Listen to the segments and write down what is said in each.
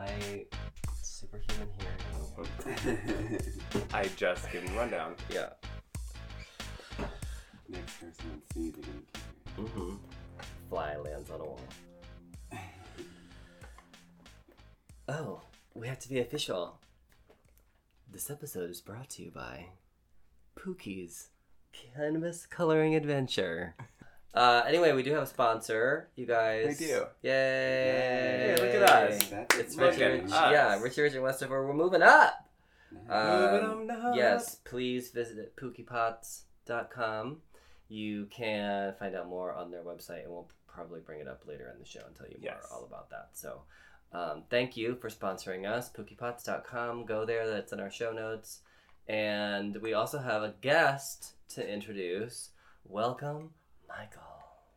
I superhuman here. I just give him rundown. Yeah. Next person sneezing in the camera. Mm-hmm. Fly lands on a wall. Oh, we have to be official. This episode is brought to you by Pookie's Canvas Coloring Adventure. Uh, anyway, we do have a sponsor, you guys. We do. Yay! Yay, look at us. That's It's Look Richie Rich. us. Yeah, Richie Rich and Westover. We're moving up. Nice. Um, Moving on up. yes, please visit pookiepots.com. You can find out more on their website, and we'll probably bring it up later in the show and tell you more Yes. all about that. So, um, thank you for sponsoring us. Pookiepots.com. Go there. That's in our show notes. And we also have a guest to introduce. Welcome, Michael.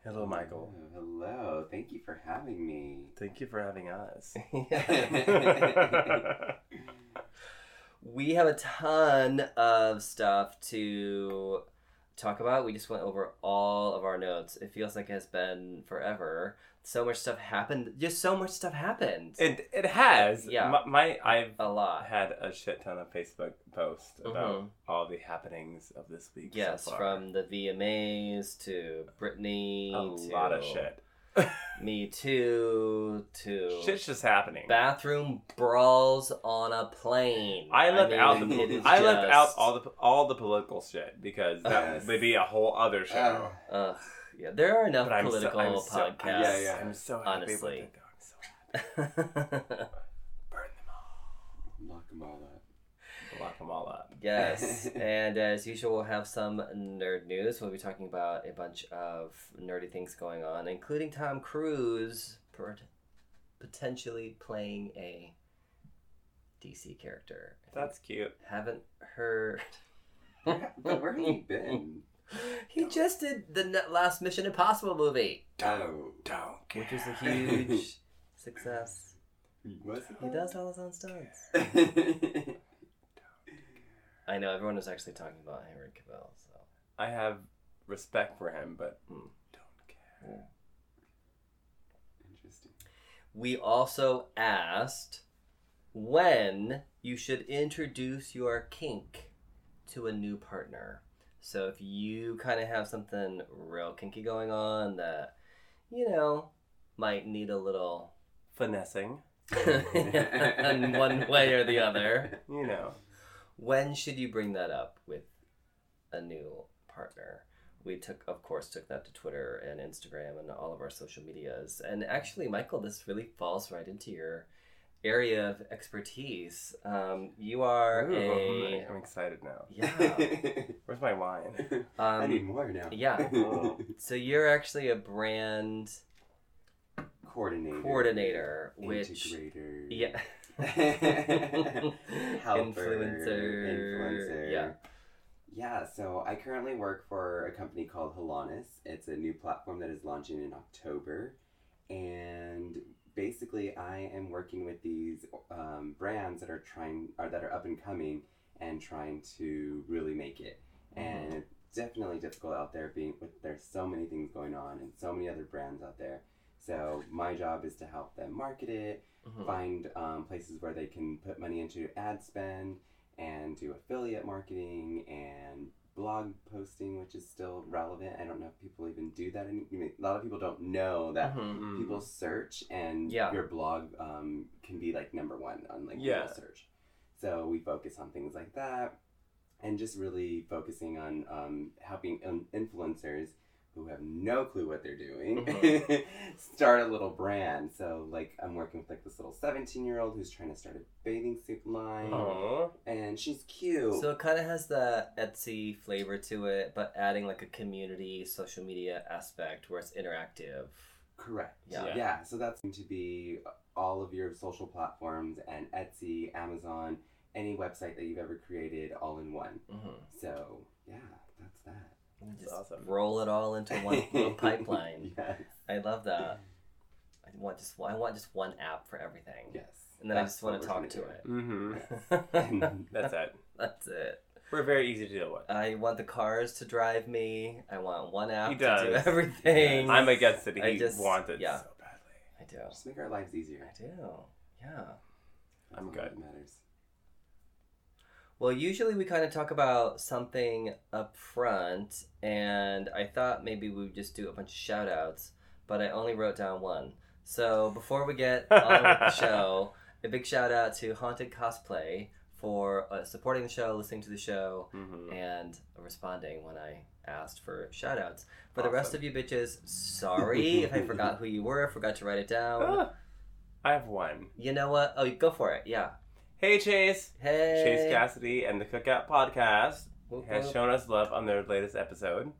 Hello, Michael. Oh, hello. Thank you for having me. Thank you for having us. we have a ton of stuff to talk about. We just went over all of our notes. It feels like it has been forever. So much stuff happened. Just so much stuff happened. It it has. Yeah. My, my I've a lot. had a shit ton of Facebook posts about Mhm. all the happenings of this week. so Yes, far. from the VMAs to Britney a to lot of shit. Me Too to Shit's just happening. bathroom brawls on a plane. I left mean, out the is I left out all the all the political shit because that Yes. would be a whole other show. Uh, Ugh, yeah, there are enough I'm political so, I'm so, podcasts. Yeah, yeah. I'm so happy Honestly. with it. though. I'm so happy. Burn them all. lock them all up. Lock them all up. yes, and as usual, we'll have some nerd news. We'll be talking about a bunch of nerdy things going on, including Tom Cruise potentially playing a DC character. That's cute. Haven't heard. But where have you been? He just did the last Mission Impossible movie, Oh, Don't care. which was a huge success. was He does all his own stunts. I know everyone was actually talking about Henry Cavill, so I have respect for him, but Hmm. don't care. Interesting. we also asked when you should introduce your kink to a new partner. So if you kind of have something real kinky going on that you know might need a little Finessing, in one way or the other, you know. when should you bring that up with a new partner? We took, of course, took that to Twitter and Instagram and all of our social medias. And actually, Michael, this really falls right into your area of expertise. Um, you are Ooh, a I'm excited now. yeah. Where's my wine? I need Um, more now. yeah. Oh. so you're actually a brand Coordinator. coordinator, which Integrator. yeah, Helper. influencer, Influencer. yeah. Yeah, so I currently work for a company called Holonis. It's a new platform that is launching in October. And basically, I am working with these um, brands that are trying, or that are up and coming and trying to really make it. And it's definitely difficult out there being with there's so many things going on and so many other brands out there. So my job is to help them market it, Mhm. find um, places where they can put money into ad spend and do affiliate marketing and blog posting, which is still relevant. I don't know if people even do that. Any, I mean, a lot of people don't know that Mhm. Mm. people search and Yeah. your blog um, can be like number one on like Yeah. Google search. So we focus on things like that and just really focusing on um, helping in- influencers who have no clue what they're doing Mhm. start a little brand. So like I'm working with like this little 17 year old who's trying to start a bathing suit line Aw. and she's cute. So it kind of has the Etsy flavor to it, but adding like a community social media aspect where it's interactive. Correct. Yeah. Yeah. So that's going to be all of your social platforms and Etsy, Amazon, any website that you've ever created all in one. Mm-hmm. So yeah, that's that. Just awesome. roll it all into one little pipeline. yes. I love that. I want just I want just one app for everything, Yes. and then I just want to talk to gonna it. do. Mm-hmm. That's it. That's it. We're very easy to deal with. I want the cars to drive me. I want one app He to do does. everything. I'm against it. He I just- wants it yeah. so badly. I do. Just make our lives easier. I do. Yeah. That's I'm good. that matters. Well, usually we kind of talk about something up front, and I thought maybe we would just do a bunch of shout outs, but I only wrote down one. So before we get on with the show, a big shout out to Haunted Cosplay for uh, supporting the show, listening to the show, Mm-hmm. and responding when I asked for shout outs. For the rest of you bitches, sorry if I forgot who you were, forgot to write it down. I have one. You know what? Oh, go for it. Yeah. Hey Chase. Hey. Chase Cassidy and the Cookout Podcast Whoop, has whoop. shown us love on their latest episode.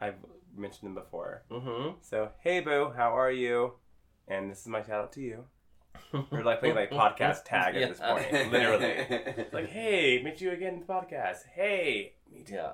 I've mentioned them before. Mm-hmm. So, hey Boo, how are you? And this is my shout out to you. We're like playing like podcast tag at this point, literally. It's like, hey, meet you again in the podcast. Hey, me too. Yeah.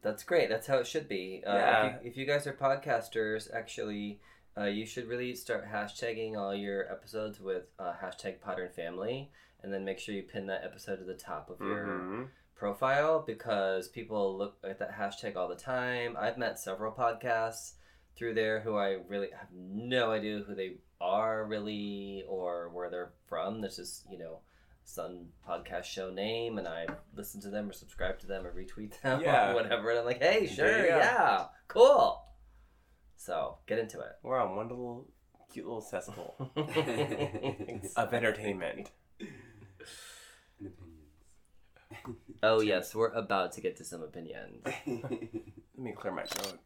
That's great. That's how it should be. Uh, Yeah. if, you, if you guys are podcasters, actually, uh, you should really start hashtagging all your episodes with uh, hashtag Podern Family, and then make sure you pin that episode to the top of your Mhm. profile because people look at that hashtag all the time. I've met several podcasts through there who I really have no idea who they are really or where they're from. There's just, you know, some podcast show name and I listen to them or subscribe to them or retweet them Yeah. or whatever. And I'm like, hey, sure, go. yeah, cool. So get into it. We're on one little cute little cesspool of entertainment. And opinions. oh, yes, we're about to get to some opinions. Let me clear my throat.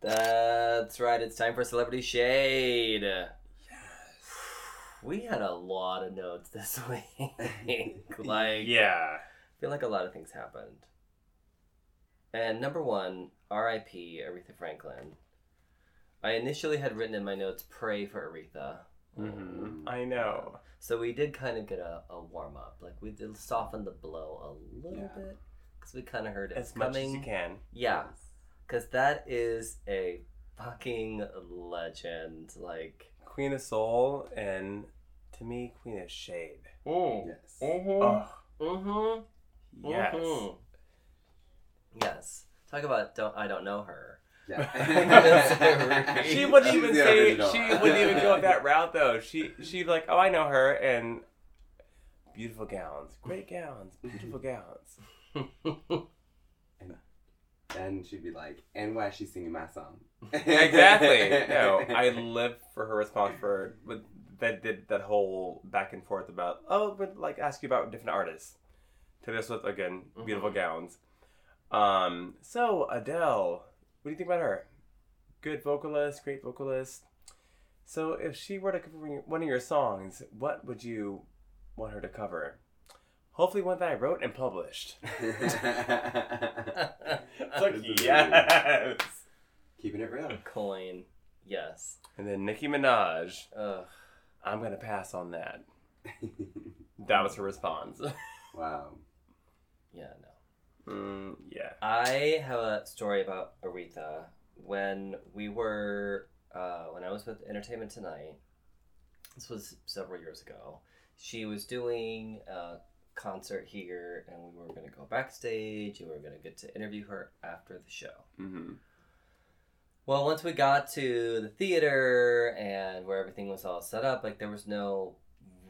That's right. It's time for Celebrity Shade. We had a lot of notes this week. like, yeah. I feel like a lot of things happened. And number one, R.I.P. Aretha Franklin. I initially had written in my notes, "Pray for Aretha." hmm I know. So we did kind of get a, a warm up. Like we did soften the blow a little Yeah. bit because we kind of heard it As much as you can. Yeah, because that is a fucking legend. Like, Queen of Soul and to me, Queen of Shade. mm. Yes. Oh, mm-hmm, yes. Mhm. Yes. Talk about don't I don't know her. Yeah. She wouldn't even the say she wouldn't even go that route though. She she'd be like, Oh, I know her and beautiful gowns. Great gowns, beautiful gowns. And she'd be like, and why is she singing my song? exactly. No, I live for her response for with that did that whole back and forth about oh, but like ask you about different artists. To this with again beautiful Mhm. gowns. Um. So Adele, what do you think about her? Good vocalist, great vocalist. So if she were to cover one of your songs, what would you want her to cover? Hopefully one that I wrote and published. Like, yes. Keeping it real. Coin. Yes. And then Nicki Minaj. Ugh. I'm gonna pass on that. That was her response. wow. Yeah. No. Mm, yeah. I have a story about Aretha. When we were, uh, when I was with Entertainment Tonight, this was several years ago. She was doing a concert here, and we were going to go backstage, and we were going to get to interview her after the show. hmm Well, once we got to the theater and where everything was all set up, like there was no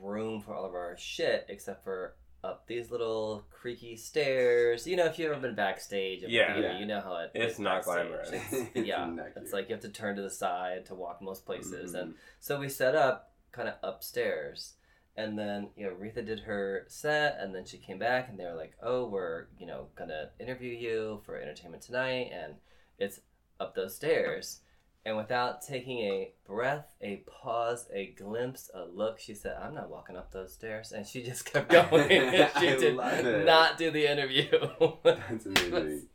room for all of our shit except for up these little creaky stairs. You know, if you've ever been backstage Yeah. theater, Yeah. you know how it It's not backstage. glamorous. It's- yeah, it's like you have to turn to the side to walk most places, Mhm. and so we set up kind of upstairs. And then, you know, Aretha did her set, and then she came back, and they were like, "Oh, we're, you know, gonna interview you for Entertainment Tonight," and it's up those stairs. And without taking a breath, a pause, a glimpse, a look, she said, "I'm not walking up those stairs," and she just kept going. she did it. not do the interview. That's amazing.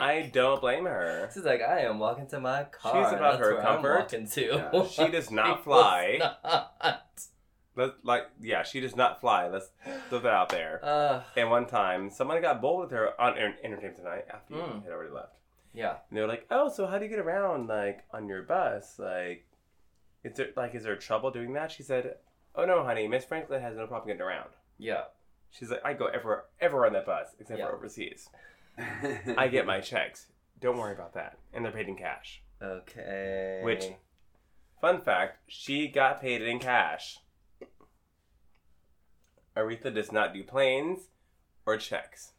I don't blame her. She's like, I am walking to my car. She's about her comfort. I'm walking to. Yeah, she does not She fly. not. Let like yeah, she does not fly. Let's throw that out there. Uh, And one time, someone got bold with her on Entertainment Tonight after you Mm. had already left. Yeah. And they were like, "Oh, so how do you get around like on your bus? Like, is there like is there trouble doing that?" She said, "Oh no, honey, Miss Franklin has no problem getting around." Yeah. She's like, "I go everywhere, everywhere on that bus except Yeah. for overseas. I get my checks. Don't worry about that, and they're paid in cash." Okay. Which- Fun fact: she got paid in cash. Aretha does not do planes or checks,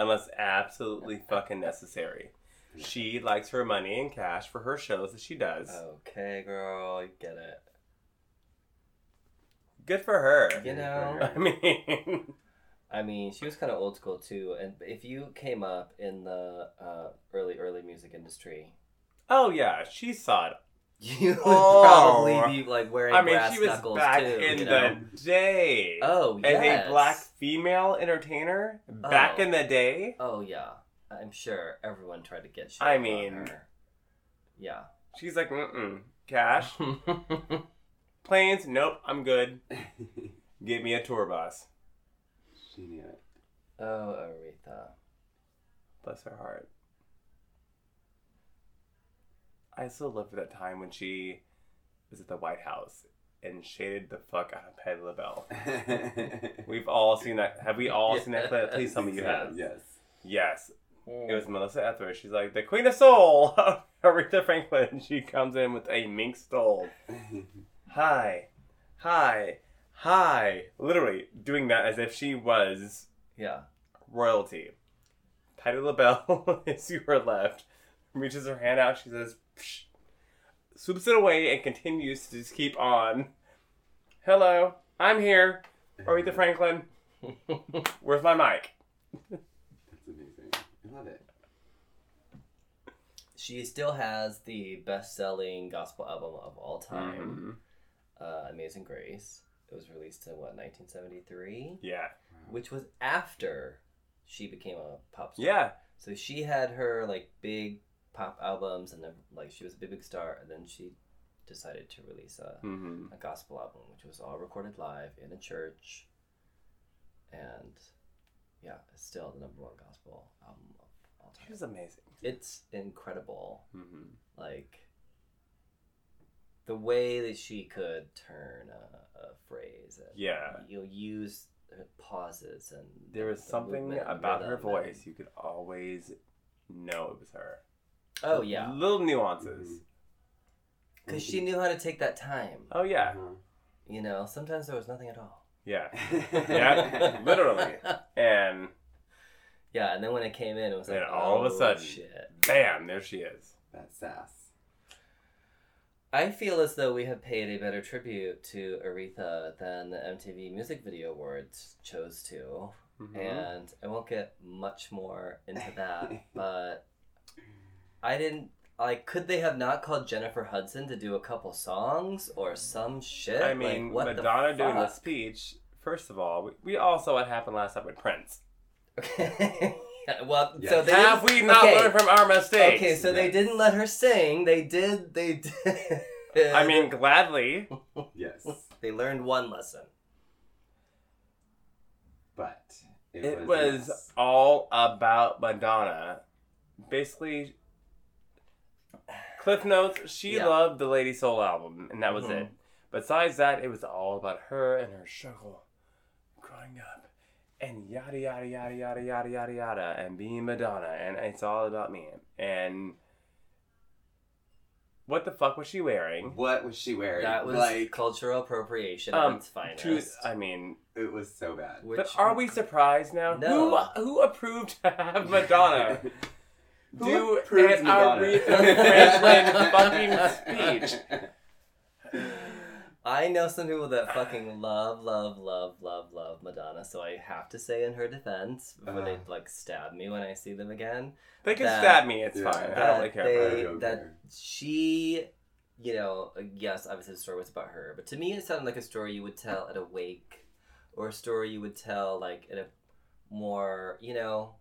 unless absolutely fucking necessary. She likes her money in cash for her shows that she does. Okay, girl, you get it. Good for her. You know, I mean, I mean, she was kind of old school too. And if you came up in the uh, early, early music industry, oh yeah, she saw it. you would Oh. probably be like wearing I mean, brass she was knuckles back too. in you the day. Oh As yes. a black female entertainer back Oh. in the day. Oh yeah, I'm sure everyone tried to get shit. I on mean- her. yeah. She's like, mm-mm. Cash. Planes? Nope, I'm good. Give me a tour bus. she knew it. oh, Aretha. Bless her heart. I still love for that time when she was at the White House and shaded the fuck out of Patti LaBelle. We've all seen that. Have we all seen that clip? Please tell me you have. Yes. Yes. Mm. It was Melissa Etheridge. She's like, the Queen of Soul, Aretha Franklin. She comes in with a mink stole. Hi. Hi. Hi. Literally doing that as if she was Yeah. royalty. Patti LaBelle is to her left, reaches her hand out. She says, Psh, swoops it away, and continues to just keep on. Hello, I'm here. Aretha Franklin. Where's my mic? That's amazing. I love it. She still has the best-selling gospel album of all time, Mhm. uh, "Amazing Grace." It was released in what 1973, Yeah. which was after she became a pop star. Yeah. So she had her like big pop albums, and then like she was a big big star, and then she decided to release a, hmm a gospel album, which was all recorded live in a church, and yeah, it's still the number one gospel album of all time. She's amazing. It's incredible, hmm like the way that she could turn a, a phrase. Yeah. you know, use uh, pauses and There was the something about her rhythm and- voice you could always know it was her. Oh yeah, Little nuances. because she knew how to take that time. Oh yeah. Uh-huh. You know, sometimes there was nothing at all. Yeah. Yeah, literally. And Yeah, and then when it came in, it was like, And all of a oh, sudden- shit. bam, there she is. That sass. I feel as though we have paid a better tribute to Aretha than the MTV Music Video Awards chose to, Mhm. and I won't get much more into that, but I didn't. Like, could they have not called Jennifer Hudson to do a couple songs or some shit? I mean, like, what Madonna the doing the speech. First of all, we, we all saw what happened last time with Prince. Okay. Well, Yeah. so they Have we not okay. learned from our mistakes? Okay, so they didn't let her sing. They did. They did. I mean, gladly. Yes. they learned one lesson. But it, It was, was yes. all about Madonna. Basically, Cliff Notes, she Yeah. loved the Lady Soul album, and that was Mhm. it. Besides that, it was all about her and her struggle growing up. And yada, yada, yada, yada, yada, yada, yada, and being Madonna, and it's all about me. And what the fuck was she wearing? What was she wearing? That was like cultural appropriation Um, its finest. To, I mean, it was so bad. Which- but are we surprised now? No. Who, who approved to have Madonna? Who do approved an Madonna? Aretha Franklin fucking speech. I know some people that fucking love, love, love, love, love Madonna, so I have to say in her defense before they Uh. like stab me when I see them again. They can That- stab me, it's Yeah. fine. I that don't really care they, her. don't that care. she, you know, yes, obviously the story was about her, but to me it sounded like a story you would tell at a wake, or a story you would tell like at a more, you know,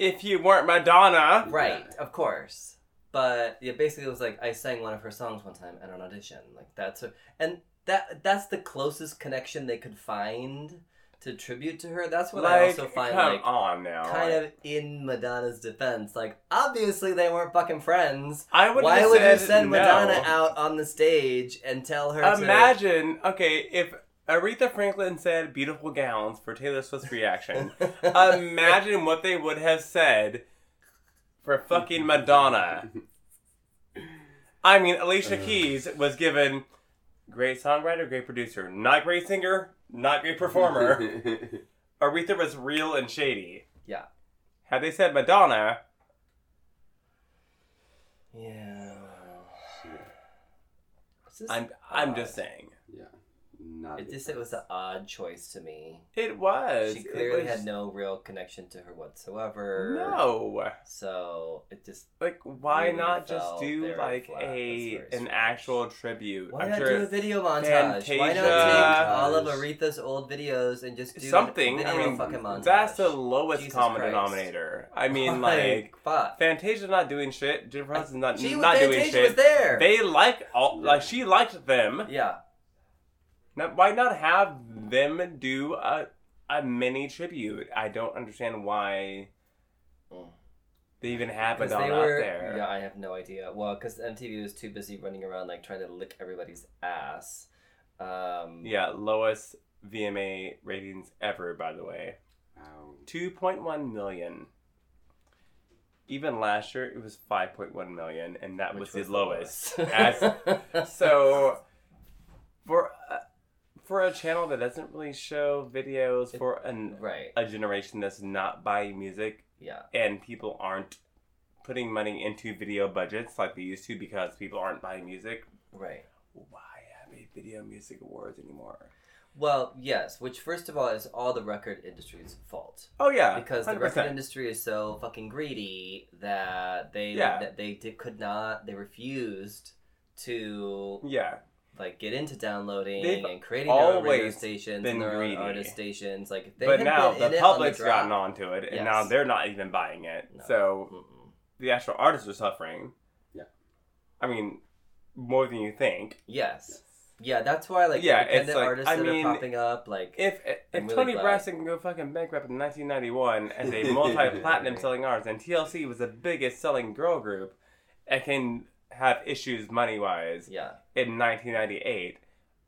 If you weren't Madonna, right, of course. But yeah, basically it was like I sang one of her songs one time at an audition. Like that's a, and that that's the closest connection they could find to tribute to her. That's what I also find like on now. kind of in Madonna's defense. Like obviously they weren't fucking friends. I would Why would you send no. Madonna out on the stage and tell her to Imagine, okay, if Aretha Franklin said beautiful gowns for Taylor Swift's reaction, imagine what they would have said for fucking Madonna. I mean, Alicia Keys was given great songwriter, great producer, not great singer, not great performer. Aretha was real and shady. Yeah. Had they said Madonna, Yeah. Shit. It's just I'm I'm just saying. Yeah. Not It good just it was an odd choice to me. It was. She clearly was- had no real connection to her whatsoever. No. So it just Like, why Really not just do like flat. a an strange. actual tribute? why I'm not sure do a video montage? Why not take all of Aretha's old videos and just do something. a I video mean, fucking montage? that's the lowest Jesus common Christ. denominator. I mean, like fuck. Fantasia's not doing shit. Jennifer Hudson's not She not doing Fantasia shit. was there. They like all like she liked them. yeah. Now, why not have them do a a mini tribute? I don't understand why Mm. they even have Because Madonna they were, up there. yeah, I have no idea. Well, because MTV was too busy running around like trying to lick everybody's ass. Um, Yeah, lowest VMA ratings ever, by the way. Wow. 2.1 million. Even last year, it was 5.1 million, and that which was, the the lowest. lowest. As- so, for uh, for a channel that doesn't really show videos for an, right. a generation that's not buying music, Yeah. and people aren't putting money into video budgets like they used to because people aren't buying music, Right. why have a video music awards anymore? Well, yes. Which, first of all, is all the record industry's fault. Oh yeah, because the 100%. record industry is so fucking greedy that they Yeah. that they did, could not they refused to yeah, like get into downloading They've and creating their own radio stations been and their greedy. own artist stations. Like they but now been in the it on public's the gotten onto it, and now they're not even buying it. No. So Mm-mm. the actual artists are suffering. Yeah. I mean, more than you think. Yes. Yes. Yeah, that's why like Yeah, independent it's like- artists I that mean, are popping up, like If eh, if I'm really Toni glad. Braxton can go fucking bankrupt in 1991 as a multi-platinum selling artist, and TLC was the biggest selling girl group, and can have issues money wise yeah, in 1998,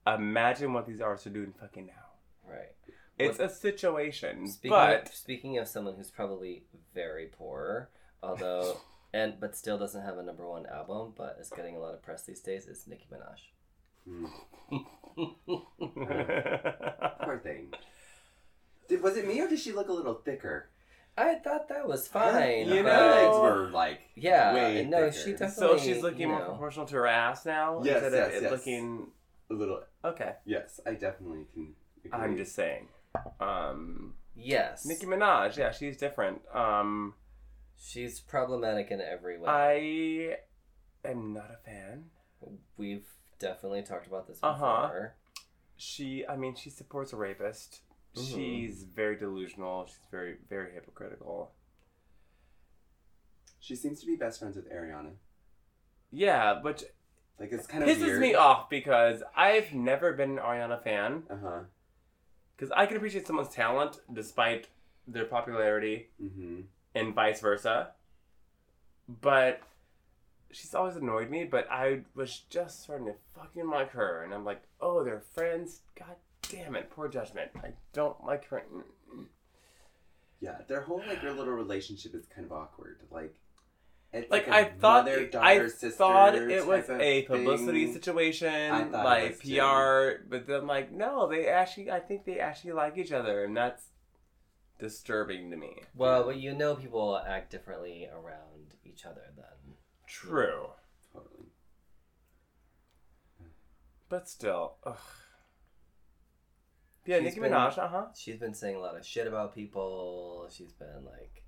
imagine what these artists are doing fucking now. right. It's a situation, Speaking but of, speaking of someone who's probably very poor, although and but still doesn't have a number one album, but is getting a lot of press these days, is Nicki Minaj. Hmm. Poor thing. Did, was it me or did she look a little thicker? I thought that was fine. You Her know- legs were like Yeah, way no, thicker. she does- so she's looking you more proportional to her ass now Yes, instead of it yes. looking a little. okay. Yes, I definitely can. Agree. I'm just saying. Um, yes, Nicki Minaj, yeah, she's different. Um, she's problematic in every way. I am not a fan. We've definitely talked about this Uh-huh. before. She, I mean, she supports a rapist. Mhm. She's very delusional. She's very, very hypocritical. She seems to be best friends with Ariana. Yeah, which Like it's kind of pisses weird. me off because I've never been an Ariana fan. Uh huh. Because I can appreciate someone's talent despite their popularity Mm-hmm. and vice versa. But she's always annoyed me, but I was just starting to fucking like her. And I'm like, oh, they're friends? God damn it, poor judgment. I don't like her. Yeah, their whole like their little relationship is kind of awkward. Like, it's Like, a I thought, mother, I daughter, sister thought it was a publicity thing. situation, I thought it like was too. PR, but then like, no, they actually, I think they actually like each other, and that's disturbing to me. Well, but you know people act differently around each other then. True. Totally. But still, ugh. Yeah, She's Nicki been- Minaj, uh huh. She's been saying a lot of shit about people. She's been like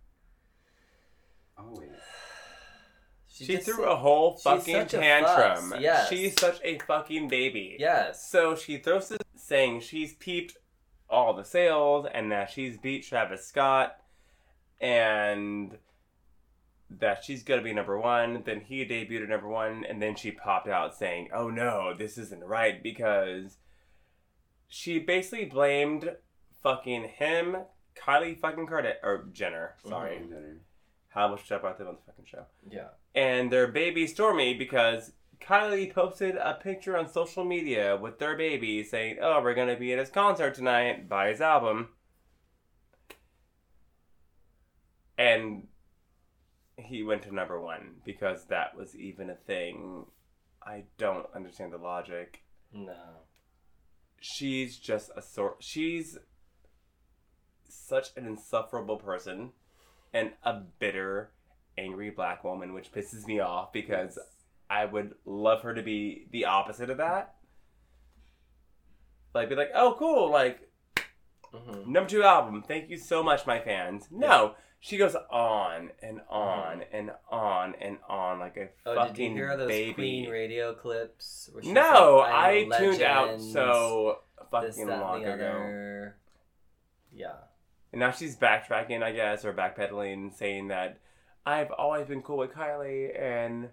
Always. she, She threw said- a whole she's fucking such tantrum. fuss, yes. She's such a fucking baby. Yes. So she throws this saying she's peeped all the sales and that she's beat Travis Scott and that she's gonna be number one. Then he debuted at number one, and then she popped out saying, "Oh no, this isn't right," because she basically blamed fucking him, Kylie fucking Kardashian or Jenner. Sorry, Mhm. how much shit about them on the fucking show Yeah. and their baby Stormi because Kylie posted a picture on social media with their baby saying, "Oh, we're gonna be at his concert tonight. Buy his album." And he went to number one because that was even a thing I don't understand the logic. No. She's just a sort. She's such an insufferable person, and a bitter, angry black woman, which pisses me off because I would love her to be the opposite of that. Like, be like, oh, cool, like, hmm number two album, thank you so much, my fans. No, she goes on and on and on and on like a Mm-hmm. Oh, fucking did you hear those baby. Queen radio clips? no, like, I tuned out so this, fucking that, long ago. Yeah. And now she's backtracking, I guess, or backpedaling, saying that I've always been cool with Kylie and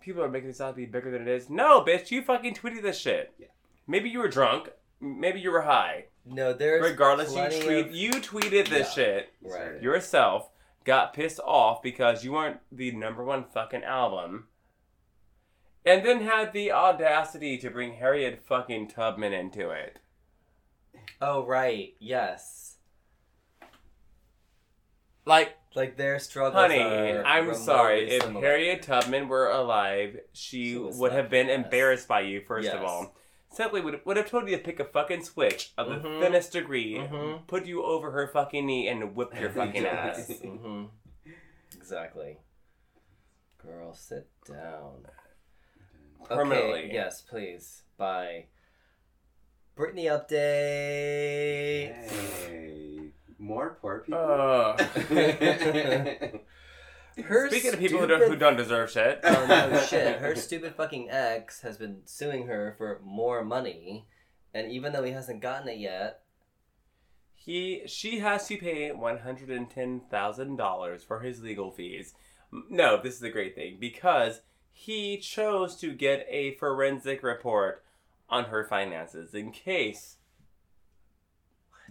people are making this out to be bigger than it is. No, bitch, you fucking tweeted this shit. Yeah. Maybe you were drunk. Maybe you were high. No, there's Regardless, you tweet of- you tweeted this Yeah. shit Right. yourself. Got pissed off because you weren't the number one fucking album. And then had the audacity to bring Harriet fucking Tubman into it. Oh right, yes. Like, Like their struggles. Honey, are I'm remotely sorry. If. Harriet Tubman were alive, she, She was would have been fucking embarrassed by you, first of all. Simply would, would have told you to pick a fucking switch of the Mhm. thinnest degree, Mhm. put you over her fucking knee, and whip your fucking ass. hmm Exactly. Girl, sit down. Permanently. Okay, yes, please. Bye. Britney update. Hey, more poor people. Ugh. Her Speaking of people who don't, who don't deserve shit. oh no shit! Her stupid fucking ex has been suing her for more money, and even though he hasn't gotten it yet, He she has to pay one hundred and ten thousand dollars for his legal fees. No, this is a great thing because he chose to get a forensic report on her finances in case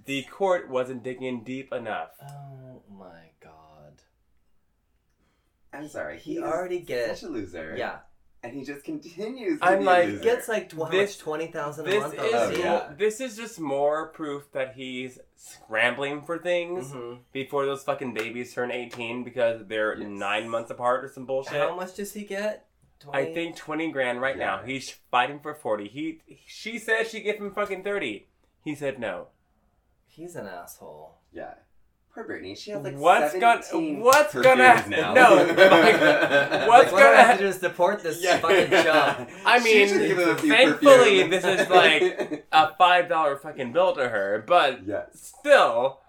the court wasn't digging deep enough. oh my god, I'm sorry. He, He already gets- such a loser. yeah, and he just continues. To I'm be like, a loser. gets like tw- how This- much twenty thousand a This month. is on Oh, yeah. this is just more proof that he's scrambling for things hmm before those fucking babies turn eighteen because they're Yes. nine months apart or some bullshit. How much does he get? 20? I think twenty grand right now. Yeah. He's fighting for forty. He she said she gave him fucking thirty. He said no. he's an asshole. Yeah. Poor Britney. She has like What's gonna- what's gonna- now. no, like, what's what gonna- have to do support this fucking chump? I mean, should give him a few thankfully, this is like- A five dollar fucking bill to her, but yes. still,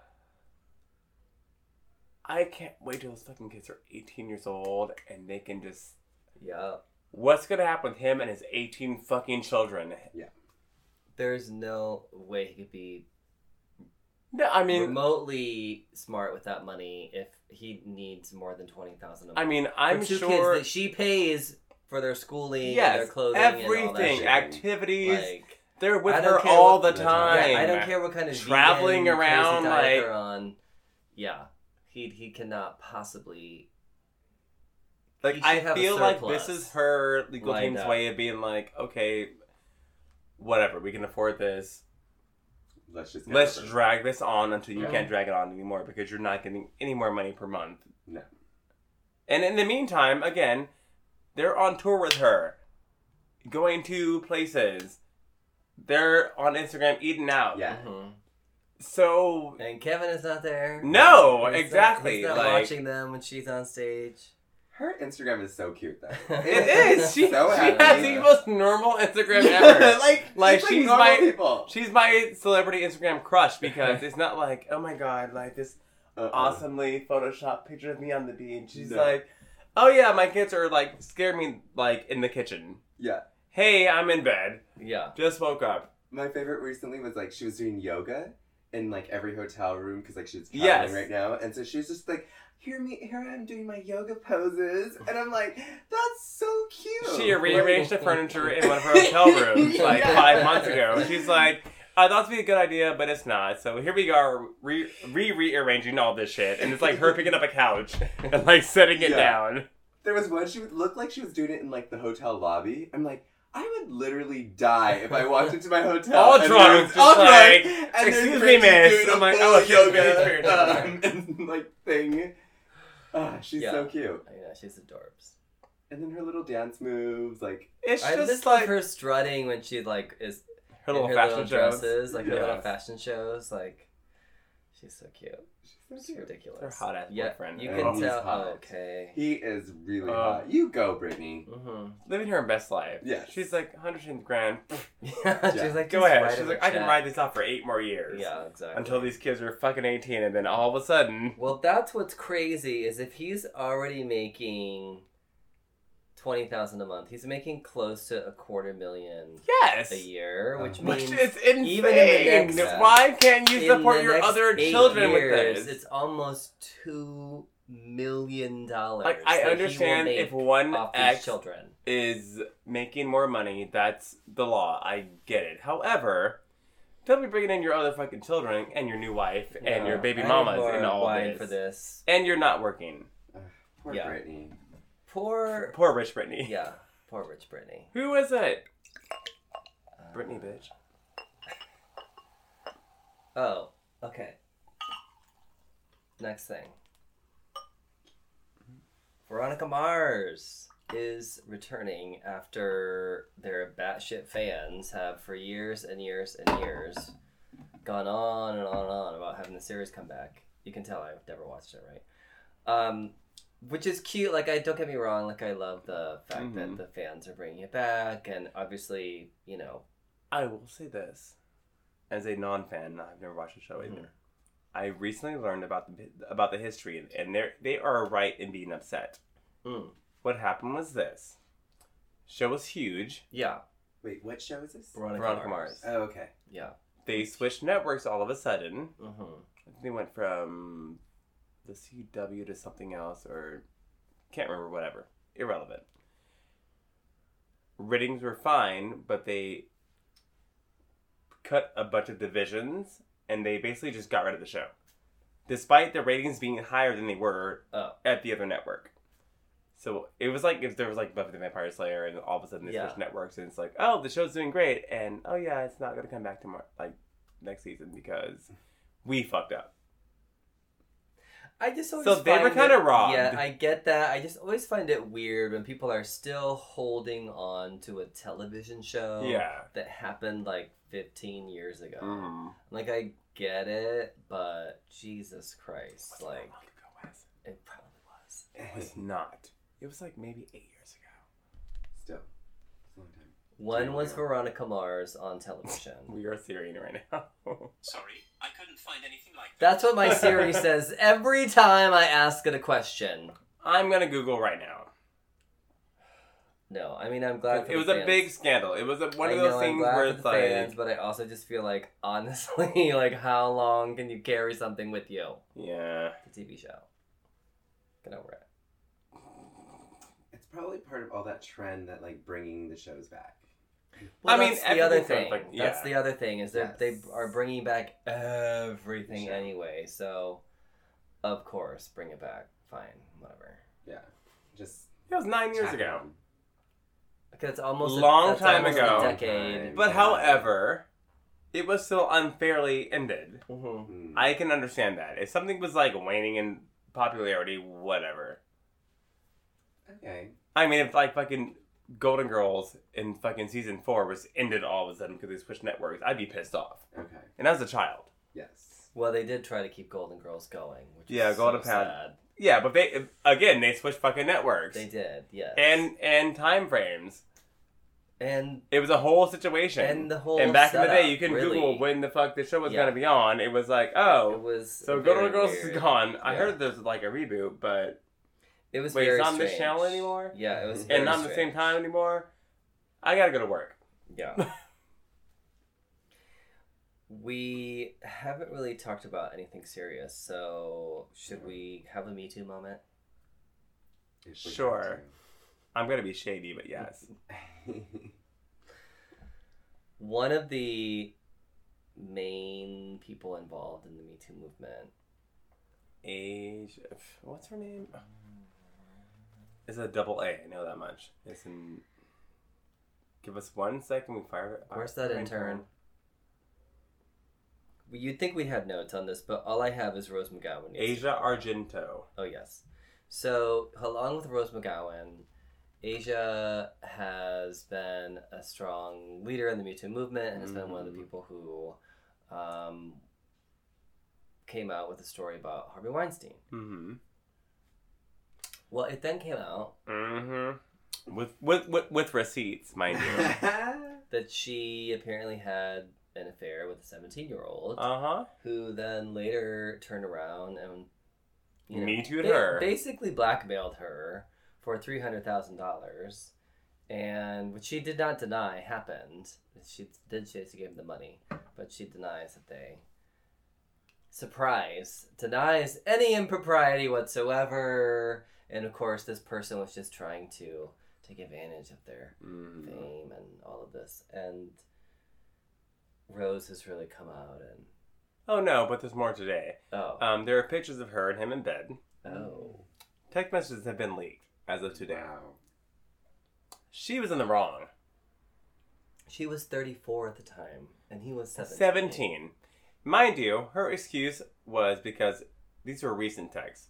I can't wait till those fucking kids are eighteen years old and they can just. Yeah. What's gonna happen with him and his eighteen fucking children? Yeah. There's no way he could be No, I mean, remotely smart with that money if he needs more than twenty thousand. I mean, I'm two sure. kids that she pays for their schooling, yes, their clothing, and all that everything, activities. Like, They're with her all what- the time. yeah, I don't care what kind of Traveling around, like- on. Yeah, he he cannot possibly. Like I feel like this is her legal team's up. way of being like, okay, whatever, we can afford this. Let's just. get Let's over drag this on until you Yeah. can't drag it on anymore because you're not getting any more money per month. No. And in the meantime, again, they're on tour with her, going to places. They're on Instagram eating out. Yeah. Mhm. So And Kevin is not there. No, He's not- exactly, he's not like- watching them when she's on stage. Her Instagram is so cute though. it is. She, So she happy. has the most normal Instagram ever. like, Like, just she's my- people. She's my celebrity Instagram crush because it's not like, oh my god, like this Uh-uh. awesomely photoshopped picture of me on the beach. She's No. like, oh yeah, my kids are like scared me like in the kitchen. Yeah. Hey, I'm in bed. Yeah. Just woke up. My favorite recently was like she was doing yoga in like every hotel room because like she was traveling Yes. right now, and so she was just like, "Here me, here I am doing my yoga poses," and I'm like, "That's so cute." She rearranged the furniture in one of her hotel rooms like Yeah. five months ago. She's like, I thought it'd be a good idea, but it's not. So here we are, re re rearranging all this shit, and it's like her picking up a couch and like setting it Yeah. down. There was one she would look like she was doing it in like the hotel lobby. I'm like. I would literally die if I walked into my hotel. All and drunk, was- just all drunk, like, and "Excuse me, Bridget miss." doing a I'm like, full "Oh, okay, yoga okay, okay." um, and, like thing. Ah, she's Yeah. so cute. Yeah, she's adorbs. And then her little dance moves, like It's I just just like love her strutting when she like is her in little her fashion little shows. dresses, like her little Yes. fashion shows. Like she's so cute. She's so It's cute. ridiculous. Her hot-ass yeah, boyfriend. You can he's tell. hot. Oh, okay. He is really Uh, hot. You go, Britney. Mm-hmm. living her best life. Yes. She's like 100 grand. Yeah, she's like, Go ahead. She's like, I can ride this off for eight more years. Yeah, exactly. Until these kids are fucking 18, and then all of a sudden, Well, that's what's crazy is if he's already making twenty thousand a month, he's making close to a quarter million yes. a year, which Uh, Which means is insane. even in the next- Why can't you in support the your next other eight children years, with this? It's almost two million dollars. Like, I that he will understand make if one off these ex children. is making more money, that's the law. I get it. However, don't be bringing in your other fucking children and your new wife and your baby I mamas more and all wine this. for this. And you're not working. Poor Yeah. Britney. Poor, Poor rich Britney. yeah, poor rich Britney. Who is it? Uh, Britney, bitch. Oh, okay. Next thing. Veronica Mars is returning after their batshit fans have for years and years and years gone on and on and on about having the series come back. You can tell I've never watched it, right? Um, which is cute. Like, I don't get me wrong. Like, I love the fact Mhm. that the fans are bringing it back, and obviously, you know, I will say this. As a non-fan, I've never watched the show either. Mhm. I recently learned about the about the history, and they they are right in being upset. mm, What happened was this: show was huge. yeah, Wait, what show is this? Veronica, Veronica Mars. Mars. Oh, okay. Yeah. They switched networks all of a sudden. Mm-hmm. They went from the CW to something else, or can't remember. Whatever, irrelevant. Ratings were fine, but they cut a bunch of divisions, and they basically just got rid of the show, despite the ratings being higher than they were Oh. at the other network. So it was like if there was like Buffy the Vampire Slayer, and all of a sudden they Yeah. switched networks, and it's like, oh, the show's doing great, and oh yeah, it's not gonna come back tomorrow, like next season because we fucked up. I just always So they were kinda it- robbed. Yeah, I get that. I just always find it weird when people are still holding on to a television show Yeah. that happened like 15 years ago. Mm. Like I get it, but Jesus Christ, Was like it long ago, Wes? it probably was. It was not. It was like maybe eight years ago. Still. It's a long time. When Yeah. was Veronica Mars on television? We are Syrian right now. Sorry, I couldn't find anything like that. That's what my Siri says every time I ask it a question. I'm gonna Google right now. No, I mean I'm glad. For It the was a big scandal. It was a, one I of those know, I'm things glad where for it's like, fans, but I also just feel like honestly, like how long can you carry something with you? yeah. The TV show. Get over it. It's probably part of all that trend that like bringing the shows back. Well, I mean, the other thing. sounds like- That's the other thing is that they are bringing back everything Sure. anyway. So, of course, bring it back. Fine, whatever. Yeah. Just It was nine years ago. on. Because it's almost a- Long that's time almost ago. A decade. But however, it was still unfairly ended. Mhm. Mm. I can understand that. If something was like waning in popularity, whatever. Okay. I mean, if like fucking Golden Girls in fucking season four was ended all of a sudden because they switched networks, I'd be pissed off. Okay. And as a child. Yes. Well, they did try to keep Golden Girls going, which Yeah, is Golden so Pound. sad. Yeah, but they again they switched fucking networks They did, yes. and and time frames. and It was a whole situation. and the whole and back in the day, you can really, Google when the fuck the show was Yeah. gonna be on. It was like, oh, It was so Golden Girls weird. is gone. I Yeah. heard there's like a reboot, but It was Wait, very it's not on this strange. channel anymore? Yeah, it was. And very not at the same time anymore. I gotta go to work. Yeah. we haven't really talked about anything serious, so should we have a Me Too moment? Sure. I'm gonna be shady, but yes. One of the main people involved in the Me Too movement. Age. What's her name? It's a double A. I know that much. It's in. Give us one second. We fire. Where's that intern? Well, You'd think we had notes on this, but all I have is Rose McGowan. Asia Argento. Oh yes. So along with Rose McGowan, Asia has been a strong leader in the Me Too movement and has been one of the Mhm. people who um, came out with a story about Harvey Weinstein. Mm-hmm. Well, it then came out Mm-hmm. With, with with with receipts, mind you. that she apparently had an affair with a 17 year old Uh huh. who then later turned around and Me too'd ba- her. basically blackmailed her for $300,000 and which she did not deny happened she did say she gave him the money but she denies that they surprise denies any impropriety whatsoever and of course this person was just trying to take advantage of their Mm. fame and all of this. And Rose has really come out and Oh no, but there's more today. oh Um, there are pictures of her and him in bed. oh Text messages have been leaked as of today. Wow. She was in the wrong. she was thirty four at the time and he was seventeen. 17. Mind you, her excuse was because these were recent texts.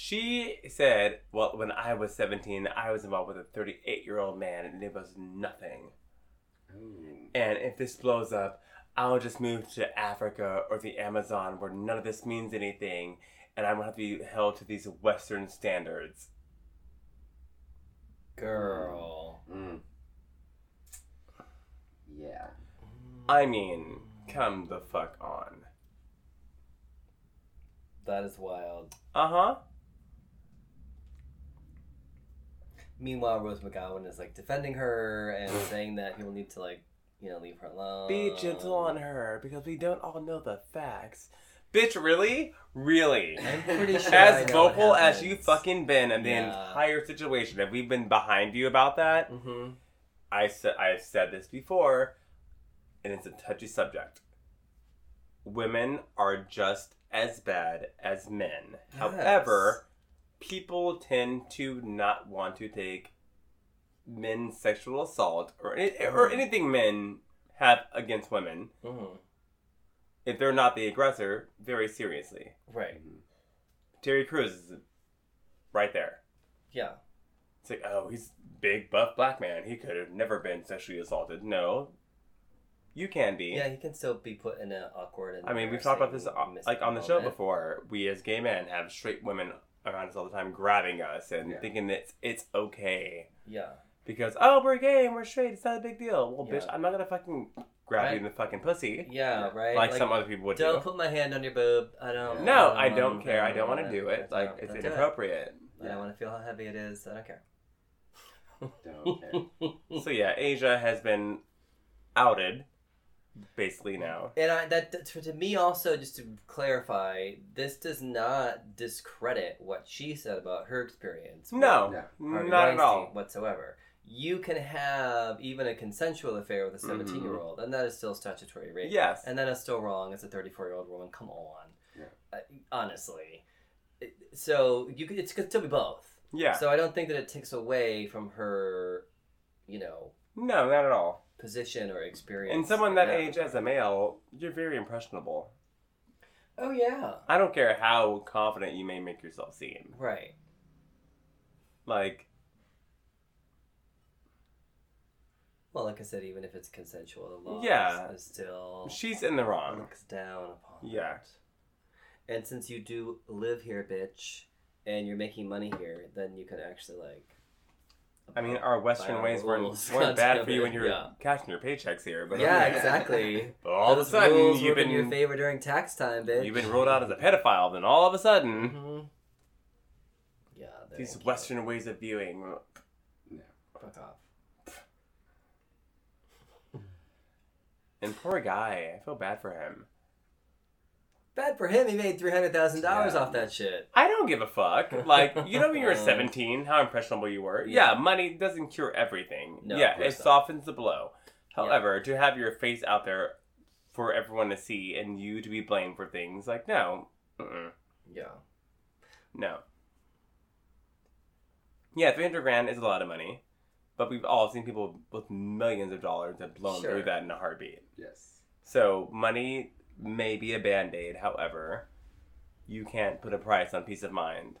She said, Well, when I was 17, I was involved with a 38 year old man and it was nothing. Ooh. And if this blows up, I'll just move to Africa or the Amazon where none of this means anything and I'm going to have to be held to these Western standards. Girl. Mm. Yeah. I mean, come the fuck on. That is wild. Uh huh. Meanwhile, Rose McGowan is like defending her and saying that people need to like, you know, leave her alone. Be gentle on her because we don't all know the facts. Bitch, really? Really? I'm pretty sure. As vocal as you fucking been in the Yeah. entire situation, have we been behind you about that? Mhm. I said I've said this before, and it's a touchy subject. Women are just as bad as men. Yes. However, people tend to not want to take men's sexual assault or any, or anything men have against women Mhm. if they're not the aggressor very seriously. Right. Terry Crews is right there. Yeah. It's like, oh, he's big buff black man. He could have never been sexually assaulted. No, you can be. Yeah, he can still be put in an awkward. And I mean, we've talked about this uh, like on the show before. We as gay men have straight women around us all the time, grabbing us and Yeah. thinking that it's, it's okay Yeah. because oh, we're gay and we're straight. It's not a big deal. Well, bitch, I'm not gonna fucking grab Right. you in the fucking pussy Yeah. Right. like, some other people would Don't do. put my hand on your boob. I don't. No, I I don't don't care. I don't want to do it. Like don't- it's don't it. inappropriate. I don't want to feel how heavy it is. I don't care. Don't care. So yeah, Asia has been outed, basically now. And I, that that- to, to me also, just to clarify, this does not discredit what she said about her experience. No, No. Not at all. whatsoever. You can have even a consensual affair with a Mm-hmm. 17 year old, and that is still statutory rape. Yes. And that is still wrong as a 34 year old woman. Come on. Yeah. Uh, honestly. So you could, it could still be both. Yeah. So I don't think that it takes away from her, you know, no, not at all. Position or experience. And someone that age as a male, you're very impressionable. Oh yeah. I don't care how confident you may make yourself seem. Right. Like, Well, like I said, even if it's consensual, the law Yeah. is still she's in the wrong. looks down upon. Yeah. it. And since you do live here, bitch, and you're making money here, then you can actually like. I mean, our Western our ways weren't, weren't bad for you when you were cashing your paychecks here. But yeah, exactly. But all of a sudden, you've work in your favor during tax time, bitch. you've been ruled out as a pedophile. Then all of a sudden, hmm Yeah. these. Western ways of viewing. No. Fuck off. And poor guy, I feel bad for him. Bad for him. He made three hundred thousand dollars Yeah. off that shit. I don't give a fuck. Like, you know, when you were 17, how impressionable you were? Yeah, money doesn't cure everything. No, yeah, course it not. softens the blow. However, to have your face out there for everyone to see and you to be blamed for things, like, no. Mm-mm. Yeah. No. Yeah, 300 grand is a lot of money, but we've all seen people with millions of dollars have blown Sure. through that in a heartbeat. Yes. So, money may be a band aid, however, you can't put a price on peace of mind.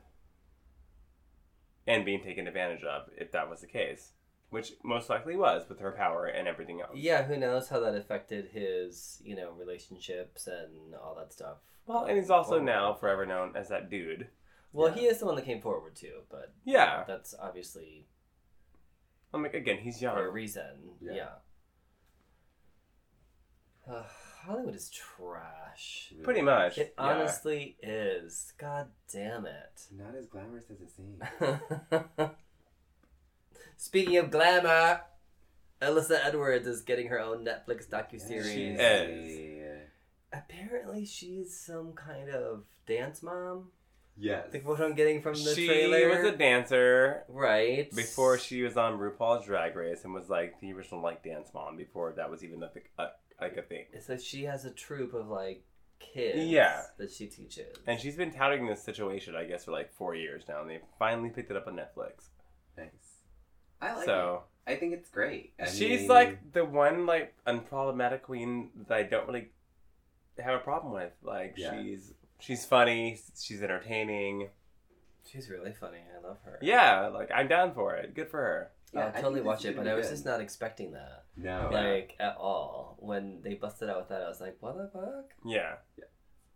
and being taken advantage of if that was the case, which most likely was with her power and everything else. Yeah, who knows how that affected his, you know, relationships and all that stuff. Well, and he's also Well, now forever known as that dude. Well, Yeah. he is the one that came forward too, but Yeah. that's obviously I'm like again, he's young for a reason. Yeah. Yeah. Hollywood is trash. Pretty much. It yeah. honestly is. God damn it. Not as glamorous as it seems. Speaking of glamour, Alyssa Edwards is getting her own Netflix docuseries. She is. Apparently, she's some kind of dance mom. Yes. I think what I'm getting from the she trailer. was a dancer right before she was on RuPaul's Drag Race and was like the original like dance mom before that was even a, thi- a like a thing. It's like she has a troupe of like kids. Yeah. That she teaches. And she's been touting this situation, I guess, for like four years now, and they finally picked it up on Netflix. Nice. I like so it. I think it's great. I she's mean, like the one like unproblematic queen that I don't really have a problem with. Like Yeah. she's she's funny, she's entertaining. she's really funny. I love her. Yeah, like I'm down for it. Good for her. Yeah, I I'll totally this watch it, but I was good. just not expecting that. no. Yeah. Like at all. When they busted out with that, I was like, "What the fuck?" Yeah. yeah.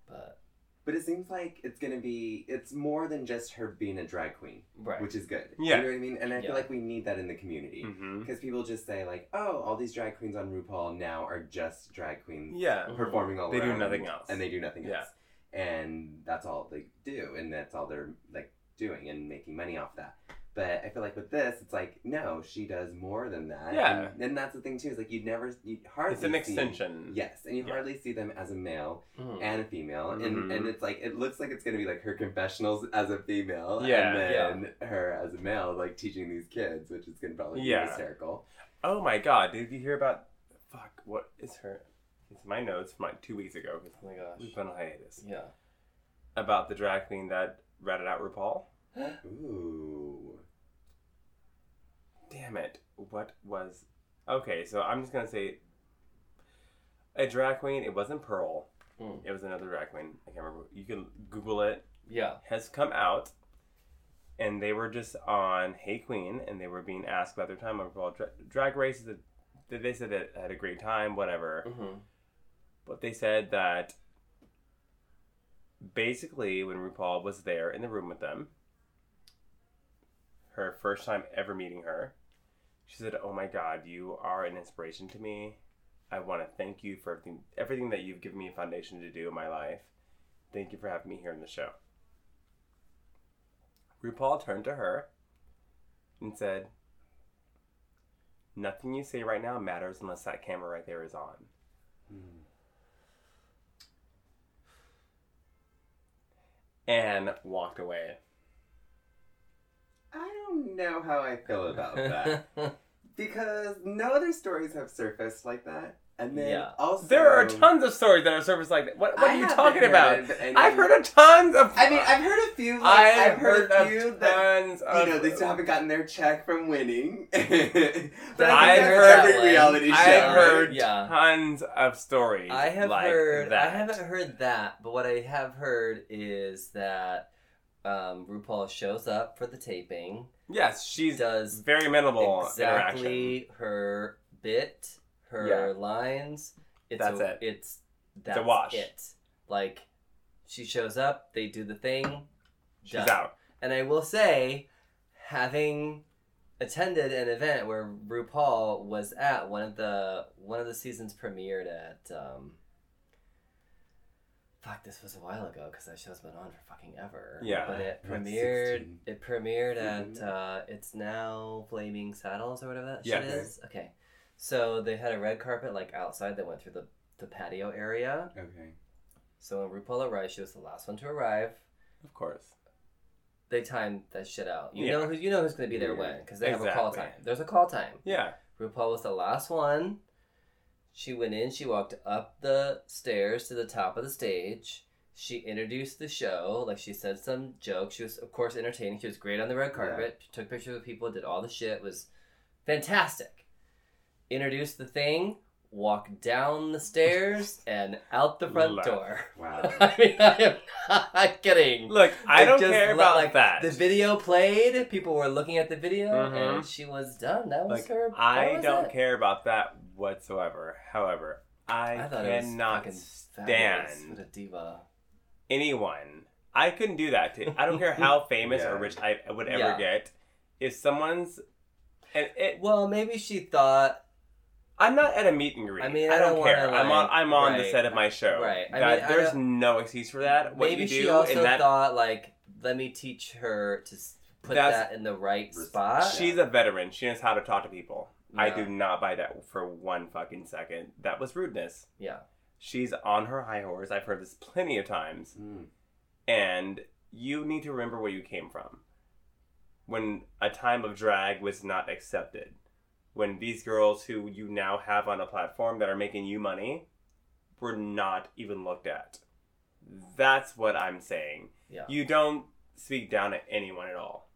But But it seems like it's gonna be. It's more than just her being a drag queen, right, which is good. Yeah. You know what I mean? And I Yeah. feel like we need that in the community. Mm-hmm. Because people just say like, "Oh, all these drag queens on RuPaul now are just drag queens Yeah. Performing all They do nothing else. and they do nothing Yeah. else, and that's all they do, and that's all they're like doing and making money off that." But I feel like with this, it's like no, she does more than that. Yeah. and, and that's the thing too. Is like you'd never, you hardly It's an see- extension. Yes, and you Yeah. hardly see them as a male Mhm. and a female, Mhm. and and it's like it looks like it's gonna be like her confessionals as a female, Yeah. and then her as a male, like teaching these kids, which is gonna probably Yeah. be hysterical. Oh my god, did you hear about fuck, what is her it's my notes from like two weeks ago Oh my gosh. we've been on hiatus. Yeah. About the drag queen that ratted out RuPaul. Ooh, Damn it. What was Okay, so I'm just gonna say a drag queen, it wasn't Pearl. Mm. It was another drag queen. I can't remember. You can Google it. Yeah. Has come out and they were just on Hey Qween and they were being asked about their time on RuPaul Dra- drag races that they said that had a great time, whatever. hmm But they said that basically when RuPaul was there in the room with them, her first time ever meeting her, she said, "Oh my God, you are an inspiration to me. I want to thank you for everything, everything that you've given me a foundation to do in my life. Thank you for having me here in the show." RuPaul turned to her and said, "Nothing you say right now matters unless that camera right there is on." Hmm. and walked away. I don't know how I feel about that because no other stories have surfaced like that, and then Yeah. also There are tons of stories that are surfaced like that. What, what I are you talking about? any- I've heard of tons of. I mean, I've heard a few. Like, I've, I've heard, a few of that tons of. you know, they still haven't gotten their check from winning. but I think I've heard every one. reality show. I've heard Yeah. tons of stories. I have like heard. That. I haven't heard that, but what I have heard is that um, RuPaul shows up for the taping, Yes, she's does very minimal exactly her bit, her Yeah. lines. It's That's a, it. It's that's a wash. It like she shows up, they do the thing. She's done. out. And I will say, having attended an event where RuPaul was at one of the one of the seasons premiered at um fuck this was a while ago because that show's been on for fucking ever Yeah. but it premiered it premiered at uh it's now flaming saddles or whatever that Yeah. shit is okay so they had a red carpet like outside that went through the the patio area Okay. so when RuPaul arrived she was the last one to arrive Of course. they timed that shit out. You Yeah. know who you know who's going to be there Yeah. when because they have a call time. There's a call time. Yeah. RuPaul was the last one. She went in. She walked up the stairs to the top of the stage. She introduced the show. Like she said some jokes. She was of course entertaining. She was great on the red carpet. She took pictures with people. Did all the shit. Was fantastic. Introduced the thing. Walk down the stairs and out the front Left. door. Wow. I mean, I am not kidding. Look, I It don't just care le- about like, that. The video played. People were looking at the video, Mhm. and she was done. That was Like, her. that I was don't it. care about that whatsoever. However, I, I thought it was cannot fucking stand a diva. anyone. I couldn't do that to. I don't care how famous or rich I would ever Yeah. get. If someone's, and it, Well, maybe she thought. I'm not at a meet and greet. I mean, I I don't, don't care. wanna, I'm on. I'm on the set of my show. Right. I That- mean, there's don't- no excuse for that. What maybe you she do also in that, thought like, let me teach her to put That's- that in the right Res- spot. she's a veteran. She knows how to talk to people. I do not buy that for one fucking second. That was rudeness. Yeah. She's on her high horse. I've heard this plenty of times. Mm. And you need to remember where you came from. When a time of drag was not accepted. When these girls who you now have on a platform that are making you money were not even looked at. That's what I'm saying. Yeah. You don't speak down to anyone at all.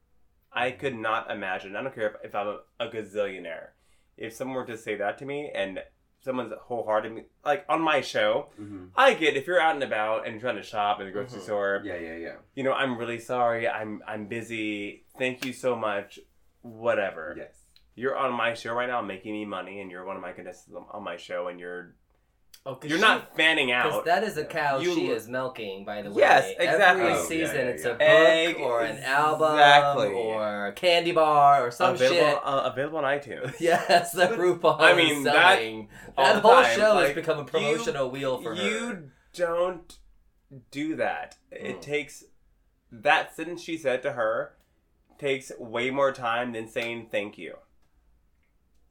I could not imagine. I don't care if, if I'm a, a gazillionaire. If someone were to say that to me and someone's wholehearted, like on my show, hmm I get if you're out and about and trying to shop in the grocery Mhm. store. Yeah, yeah, yeah. You know, I'm really sorry. I'm I'm busy. Thank you so much. Whatever. Yes. You're on my show right now, making me money, and you're one of my contestants on- on my show, and you're Oh, you're she- not fanning Because out. that is a cow You- she is milking, by the way. Yes, exactly. Every Oh, yeah, season, yeah, it's a book Egg- or an album exactly. or a candy bar or some available shit. uh, available on iTunes. Yes, that RuPaul I is mean, that- selling. all That, whole time, show like, has become a promotional wheel for her. you don't do that. It Mm. takes that sentence she said to her takes way more time than saying thank you.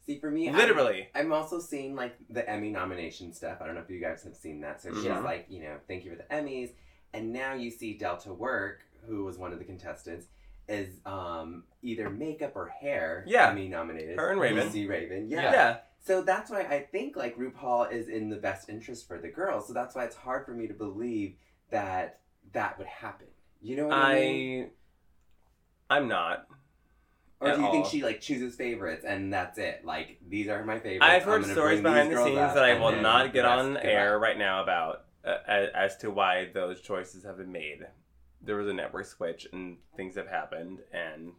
See, for me, I'm- Literally. I'm also seeing like the Emmy nomination stuff. I don't know if you guys have seen that. So she's Mhm. like, you know, thank you for the Emmys. And now you see Delta Work, who was one of the contestants, is um either makeup or hair Yeah. Emmy nominated. Her and Raven. Lucy Raven. Yeah. Yeah. So that's why I think like RuPaul is in the best interest for the girls. So that's why it's hard for me to believe that that would happen. You know what I, mean? I I'm not. Or do you think she like chooses favorites and that's it? Like these are my favorites. I've heard stories behind the scenes that I will not get on air goodbye. right now about uh, as, as to why those choices have been made. There was a network switch and things have happened and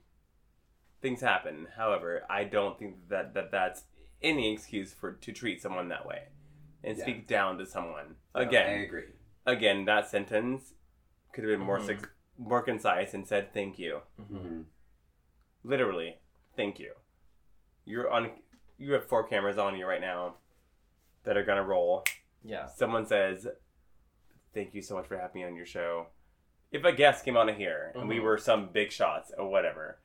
things happen. However, I don't think that, that that's any excuse for to treat someone that way and Yeah. speak down to someone. So, I Again, agree. again, that sentence could have been more Mhm. six, more concise and said thank you. hmm Literally, thank you. You're on. You have four cameras on you right now that are gonna roll. Yeah. Someone says, "Thank you so much for having me on your show." If a guest came on here and we Mhm. were some big shots or whatever,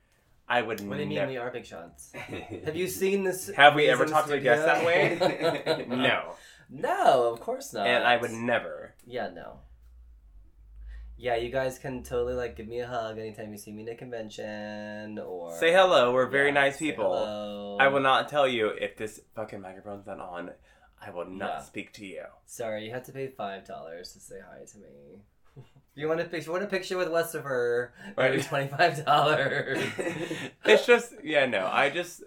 I would. What do you mean we are big shots? Have you seen this? Have we ever talked to a guest that way? no, No, of course not. and I would never. Yeah, no. Yeah, you guys can totally like give me a hug anytime you see me in a convention or Say hello. We're very Yeah, nice people. hello. I will not tell you if this fucking microphone's not on. I will not Yeah. speak to you. Sorry, you have to pay five dollars to say hi to me. If you want a picture? Want a picture with? Maybe Right. twenty five dollars. it's just yeah no i just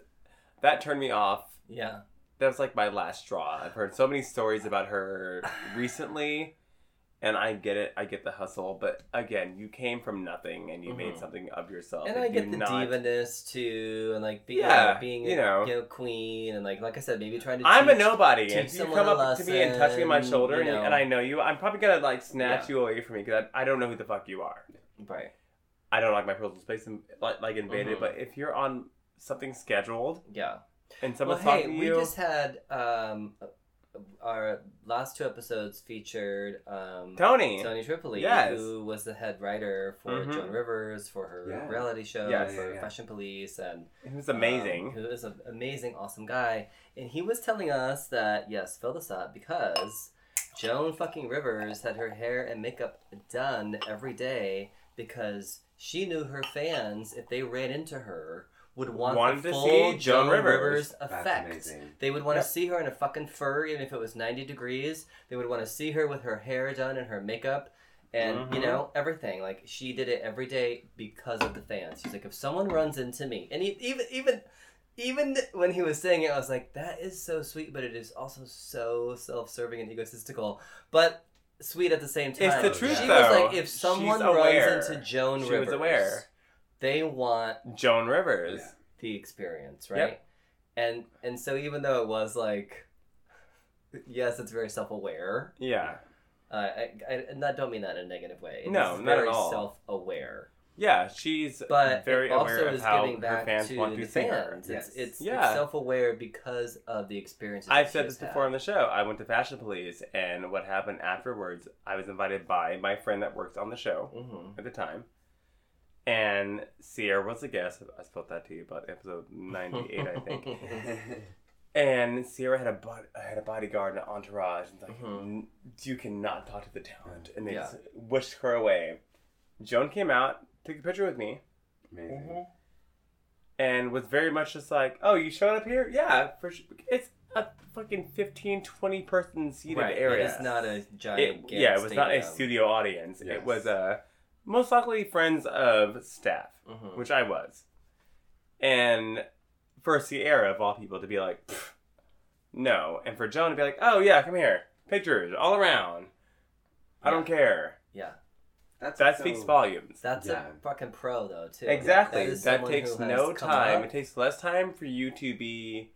that turned me off yeah. that was like my last straw i've heard so many stories about her recently and i get it i get the hustle but again you came from nothing and you made Mhm. something of yourself And and I get the not- diva-ness too, and like being, Yeah, being you know. you know, queen, and like like I said, maybe trying to. i'm a nobody teach and if you come up to me and touch me on my shoulder you and, know. and i know you i'm probably gonna like snatch Yeah. you away from me because I, I don't know who the fuck you are Right. i don't like my personal space in, like, like invaded Mhm. but if you're on something scheduled Yeah. and Well, someone's hey, talking to we just had um, our last two episodes featured um, tony Tony Tripoli, Yes. who was the head writer for Mhm. Joan Rivers for her Yeah. reality show Yes. for Yeah, yeah. Fashion Police, and it was amazing um, who is an amazing, awesome guy. And he was telling us that yes, fill this up because Joan fucking Rivers had her hair and makeup done every day because she knew her fans, if they ran into her, would want Wanted the to full see Joan Rivers. Rivers effect. They would want Yep. to see her in a fucking fur, even if it was 90 degrees. They would want to see her with her hair done and her makeup and, you Mhm. know, everything. Like, she did it every day because of the fans. She's like, if someone runs into me, and e- even, even, even when he was saying it, I was like, that is so sweet, but it is also so self-serving and egotistical, but sweet at the same time. It's the truth, She though. was like, if someone runs into Joan She Rivers, was aware. They want Joan Rivers. Yeah. the experience, right? Yep. And and so even though it was like, yes, it's very self-aware. Yeah. Uh, I, I, and I don't mean that in a negative way. It No, is not at very all. self-aware. Yeah, she's but very it also aware is of how giving her back fans to want to the see her. fans. Yes. It's it's, Yeah. it's self-aware because of the experiences. I've said she's this before on the show. I went to Fashion Police, and what happened afterwards, I was invited by my friend that works on the show Mhm. at the time. And Sierra was a guest. I spelled that to you about episode 98, I think. And Sierra had a bod- had a bodyguard and an entourage, and it's like Mhm. You cannot talk to the talent, and they Yeah. just whisked her away. Joan came out, took a picture with me, Amazing. and was very much just like, "Oh, you showed up here? Yeah, for sure. It's a fucking 15, 20 person seated right. area. It is not a It- giant. yeah, it was not a studio audience. It was uh, most likely friends of staff, Mhm. which I was. And for Sierra, of all people, to be like, no. And for Joan to be like, oh, yeah, come here. Pictures all around. I don't care. Yeah, That's That so- speaks volumes. that's Yeah. a fucking pro though too. Exactly. is That someone takes no time. up. It takes less time for you to be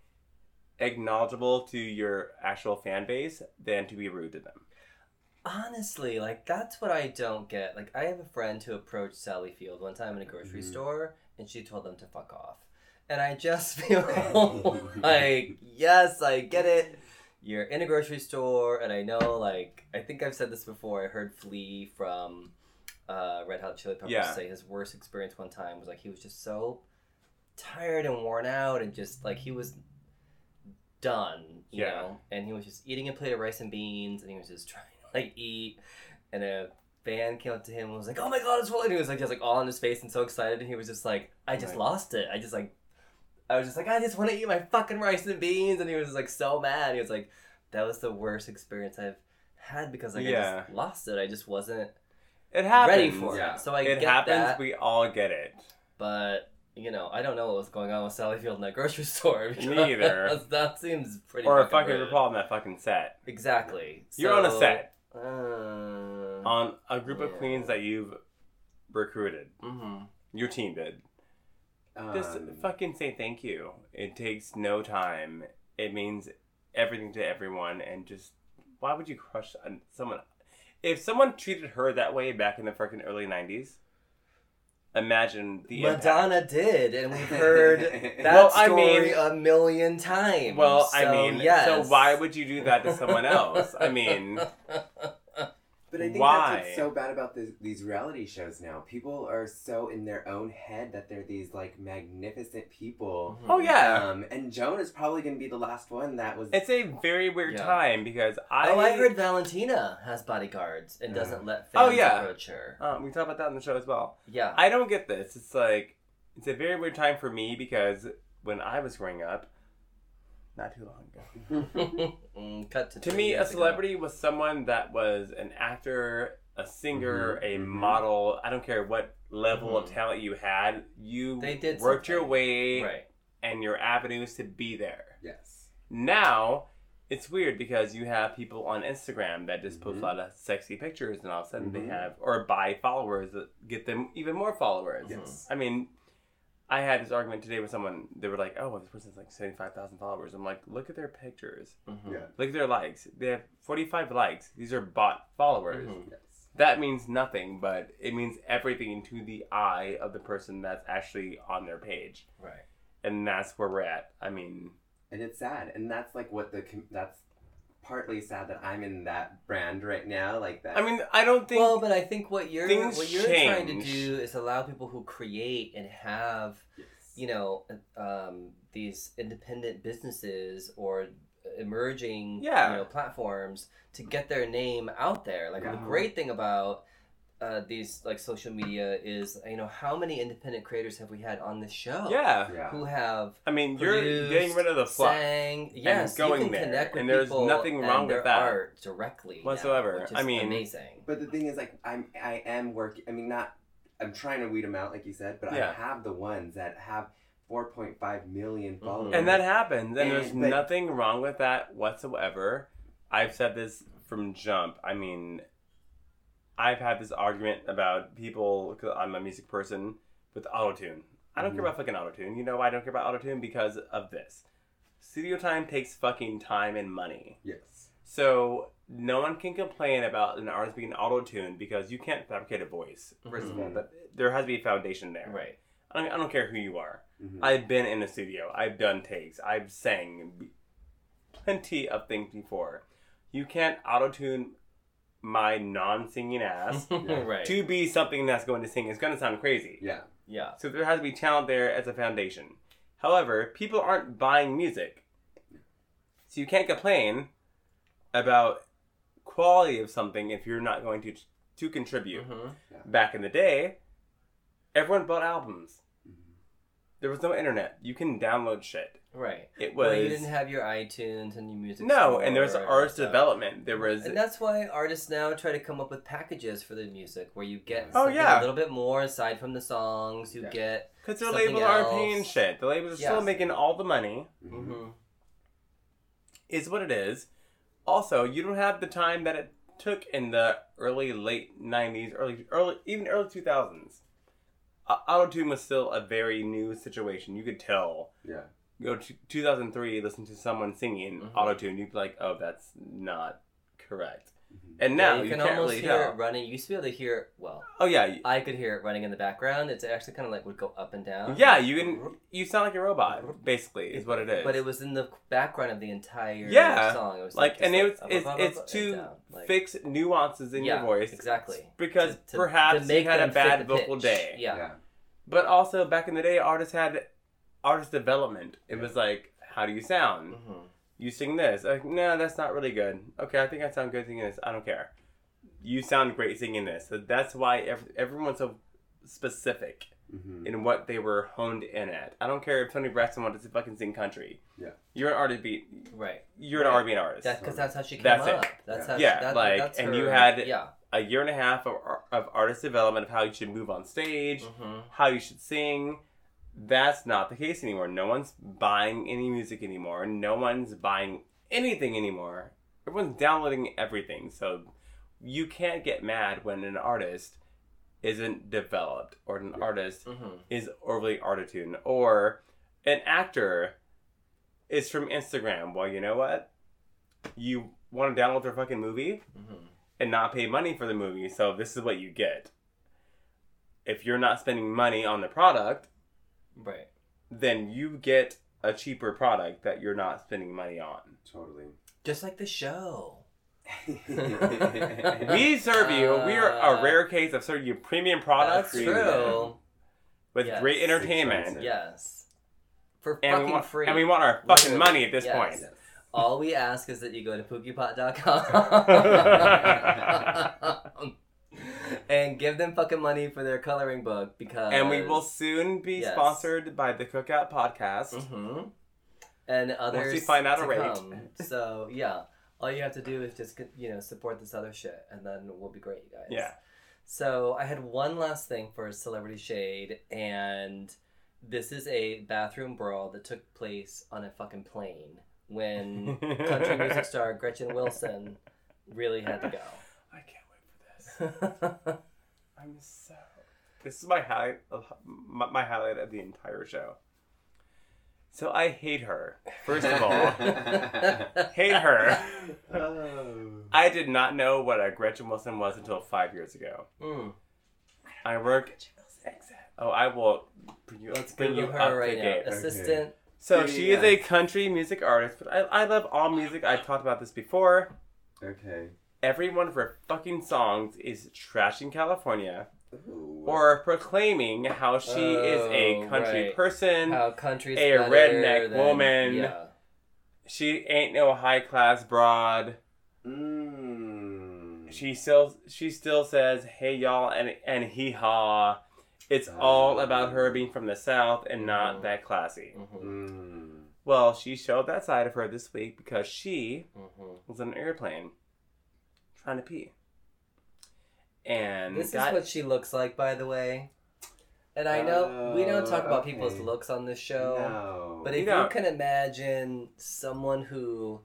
acknowledgeable to your actual fan base than to be rude to them. Honestly, like that's what I don't get. Like I have a friend who approached Sally Field one time in a grocery Mhm. store and she told them to fuck off. And I just feel like, yes, I get it. You're in a grocery store and I know like I think I've said this before. I heard Flea from uh, Red Hot Chili Peppers Yeah. say his worst experience one time was like he was just so tired and worn out and just like he was done, you Yeah. know, and he was just eating a plate of rice and beans and he was just trying like eat and a fan came up to him and was like, "Oh my god, it's full!" And he was like just like all in his face and so excited, and he was just like, "I just Right. lost it. I just like, I was just like, I just want to eat my fucking rice and beans," and he was like so mad. He was like, "That was the worst experience I've had because like I just lost it. I just wasn't It happens. ready for yeah. it." So I it get happens. that, We all get it. but. You know, I don't know what was going on with Sally Field in that grocery store. because Neither. that seems pretty. or a fucking fucking rude. RuPaul that fucking set. Exactly. You're on a set Uh, on a group of queens that you've recruited. mhm. Your team did. Um, Just fucking say thank you. It takes no time. It means everything to everyone. And just why would you crush someone? If someone treated her that way back in the fucking early '90s, imagine the impact. Madonna did, and we've heard that Well, I story mean- a million times. Well, I mean, yes. so why would you do that to someone else? I mean, But I think Why? that's what's so bad about this, these reality shows now. People are so in their own head that they're these like magnificent people. oh yeah, Um, and Joan is probably going to be the last one that was. it's a very weird Yeah. time because I. oh, I heard Valentina has bodyguards and doesn't let Oh, yeah. approach her. Um, we talked about that on the show as well. Yeah. I don't get this. It's like it's a very weird time for me because when I was growing up, not too long ago, Mm, Cut to to me, a years ago. celebrity was someone that was an actor, a singer, Mhm, a mhm. model. I don't care what level of Mhm. talent you had. You They did worked your way Right. and your avenues to be there. yes. Now it's weird because you have people on Instagram that just post Mhm. a lot of sexy pictures, and all of a sudden they have or buy followers that get them even more followers. Yes. I mean, I had this argument today with someone. They were like, "Oh, well, this person's like seventy-five thousand followers." I'm like, "Look at their pictures. Mhm. Yeah. Look at their likes. They have forty-five likes. These are bot followers. Mhm. Yes. That means nothing, but it means everything to the eye of the person that's actually on their page, Right. and that's where we're at. I mean, And it's sad. And that's like what the. com- That's partly sad that I'm in that brand right now. Like that. I mean, I don't think. well, but I think what you're what you're trying to do is allow people who create and have Yes. you know um, these independent businesses or emerging Yeah. you know platforms to get their name out there like the great thing about uh, these like social media is you know how many independent creators have we had on this show yeah. Yeah. who have I mean, you're getting rid of the fluff sang yes going you can there, connect with and there's people nothing and wrong with their that art directly now, whatsoever. which is I mean- amazing But the thing is, like, I'm I am working. I mean, not. I'm trying to weed them out, like you said, but Yeah. I have the ones that have 4.5 million Mhm. followers. And that happens, and there's but- nothing wrong with that whatsoever. I've said this from jump. I mean, I've had this argument about people, because I'm a music person, with autotune. I don't care Mhm. about fucking autotune. You know why I don't care about autotune? Because of this. Studio time takes fucking time and money. yes. So no one can complain about an artist being auto-tuned because you can't fabricate a voice. 1st of all, Mhm. but there has to be a foundation there. Right. I don't, I don't care who you are. Mhm. I've been in a studio. I've done takes. I've sang plenty of things before. You can't auto-tune my non-singing ass Yeah. right. to be something that's going to sing. It's going to sound crazy. yeah. yeah. So there has to be talent there as a foundation. However, people aren't buying music. So you can't complain about quality of something if you're not going to to contribute. Mhm. Back in the day, everyone bought albums. Mhm. There was no internet. You can download shit. Right. It was Well, you didn't have your iTunes and your music. No, and there was artist development. There was And that's why artists now try to come up with packages for the music where you get Oh, yeah. a little bit more aside from the songs. You Yeah. get. because the labels aren't paying shit. The labels are still making all the money. Mhm. hmm is what it is. Also, you don't have the time that it took in the early late '90s, early early even early 2000s. Uh, Autotune was still a very new situation. You could tell. Yeah. Go to 2003, listen to someone singing Mhm. autotune, you'd be like, "Oh, that's not correct." Mhm. And now you, you, can can't almost really hear tell. it running. You used to be able to hear it. Well, Oh yeah, I could hear it running in the background. It's actually kind of like would go up and down. yeah. You can. You sound like a robot, basically, is what it is. But it was in the background of the entire Yeah. song. It was like, just and it was, up, up, it's, up, it's up, and to. Like- fix nuances in Yeah, your voice, exactly. because To- to- perhaps to make you had a bad vocal pitch. day. Yeah. Yeah. But also back in the day, artists had artist development. It Yeah. was like, how do you sound? Mhm. You sing this. Like, no, that's not really good. Okay, I think I sound good singing this. I don't care. You sound great singing this. So that's why ev- everyone's so specific Mhm. in what they were honed in at. I don't care if Toni Braxton wanted to fucking sing country. Yeah. You're an artist beat. Right. You're an R&B artist. That's because that's how she came That's it. up. That's how. Yeah, She, that, like, that's and her, you had- Yeah. a year and a half of, of artist development of how you should move on stage. hmm how you should sing. That's not the case anymore. No one's buying any music anymore. No one's buying anything anymore. Everyone's downloading everything. So you can't get mad when an artist isn't developed or an artist hmm is overly autotune or an actor is from Instagram. Well, you know what? You want to download their fucking movie? hmm and not pay money for the movie. So this is what you get. If you're not spending money on the product, Right. then you get a cheaper product that you're not spending money on. Totally. Just like the show. We serve you. we are a Uh, rare case of serving you premium products That's true. with Yes. great entertainment, Yes. For and we fucking want free. and we want our fucking Literally. money at this Yes. point. Yes. All we ask is that you go to pookiepot.com and give them fucking money for their coloring book because And we will soon be Yes. sponsored by the Cookout Podcast. Mhm. and others Once we find out a rate. come. So yeah, all you have to do is just you know support this other shit, and then we'll be great, you guys. Yeah. So I had one last thing for Celebrity Shade, and this is a bathroom brawl that took place on a fucking plane when country music star Gretchen Wilson really had to I can't wait for this. go. I'm so. This is my highlight. Of, my, my highlight of the entire show. So I hate her. First of all, hate her. Oh. I did not know what a Gretchen Wilson was until five years ago. Mm. I work. Oh, I will bring you, Let's bring you Google up her right to now. date. Assistant. So Pretty she is a country music artist, but I, I love all music. I've talked about this before. Okay. Every one of her fucking songs is trashing California Ooh. or proclaiming how she is a Oh, country right. person. How country's A redneck than- woman. Yeah. She ain't no high class broad. Mm. She still she still says hey y'all and and hee haw. It's all about her being from the south and not Mhm. that classy. Mhm. Mm. Well, she showed that side of her this week because she Mhm. was on an airplane trying to pee. And This got, is what she looks like, by the way. And I know we don't talk Oh, about people's looks on this show, No. but if you don't. can imagine someone who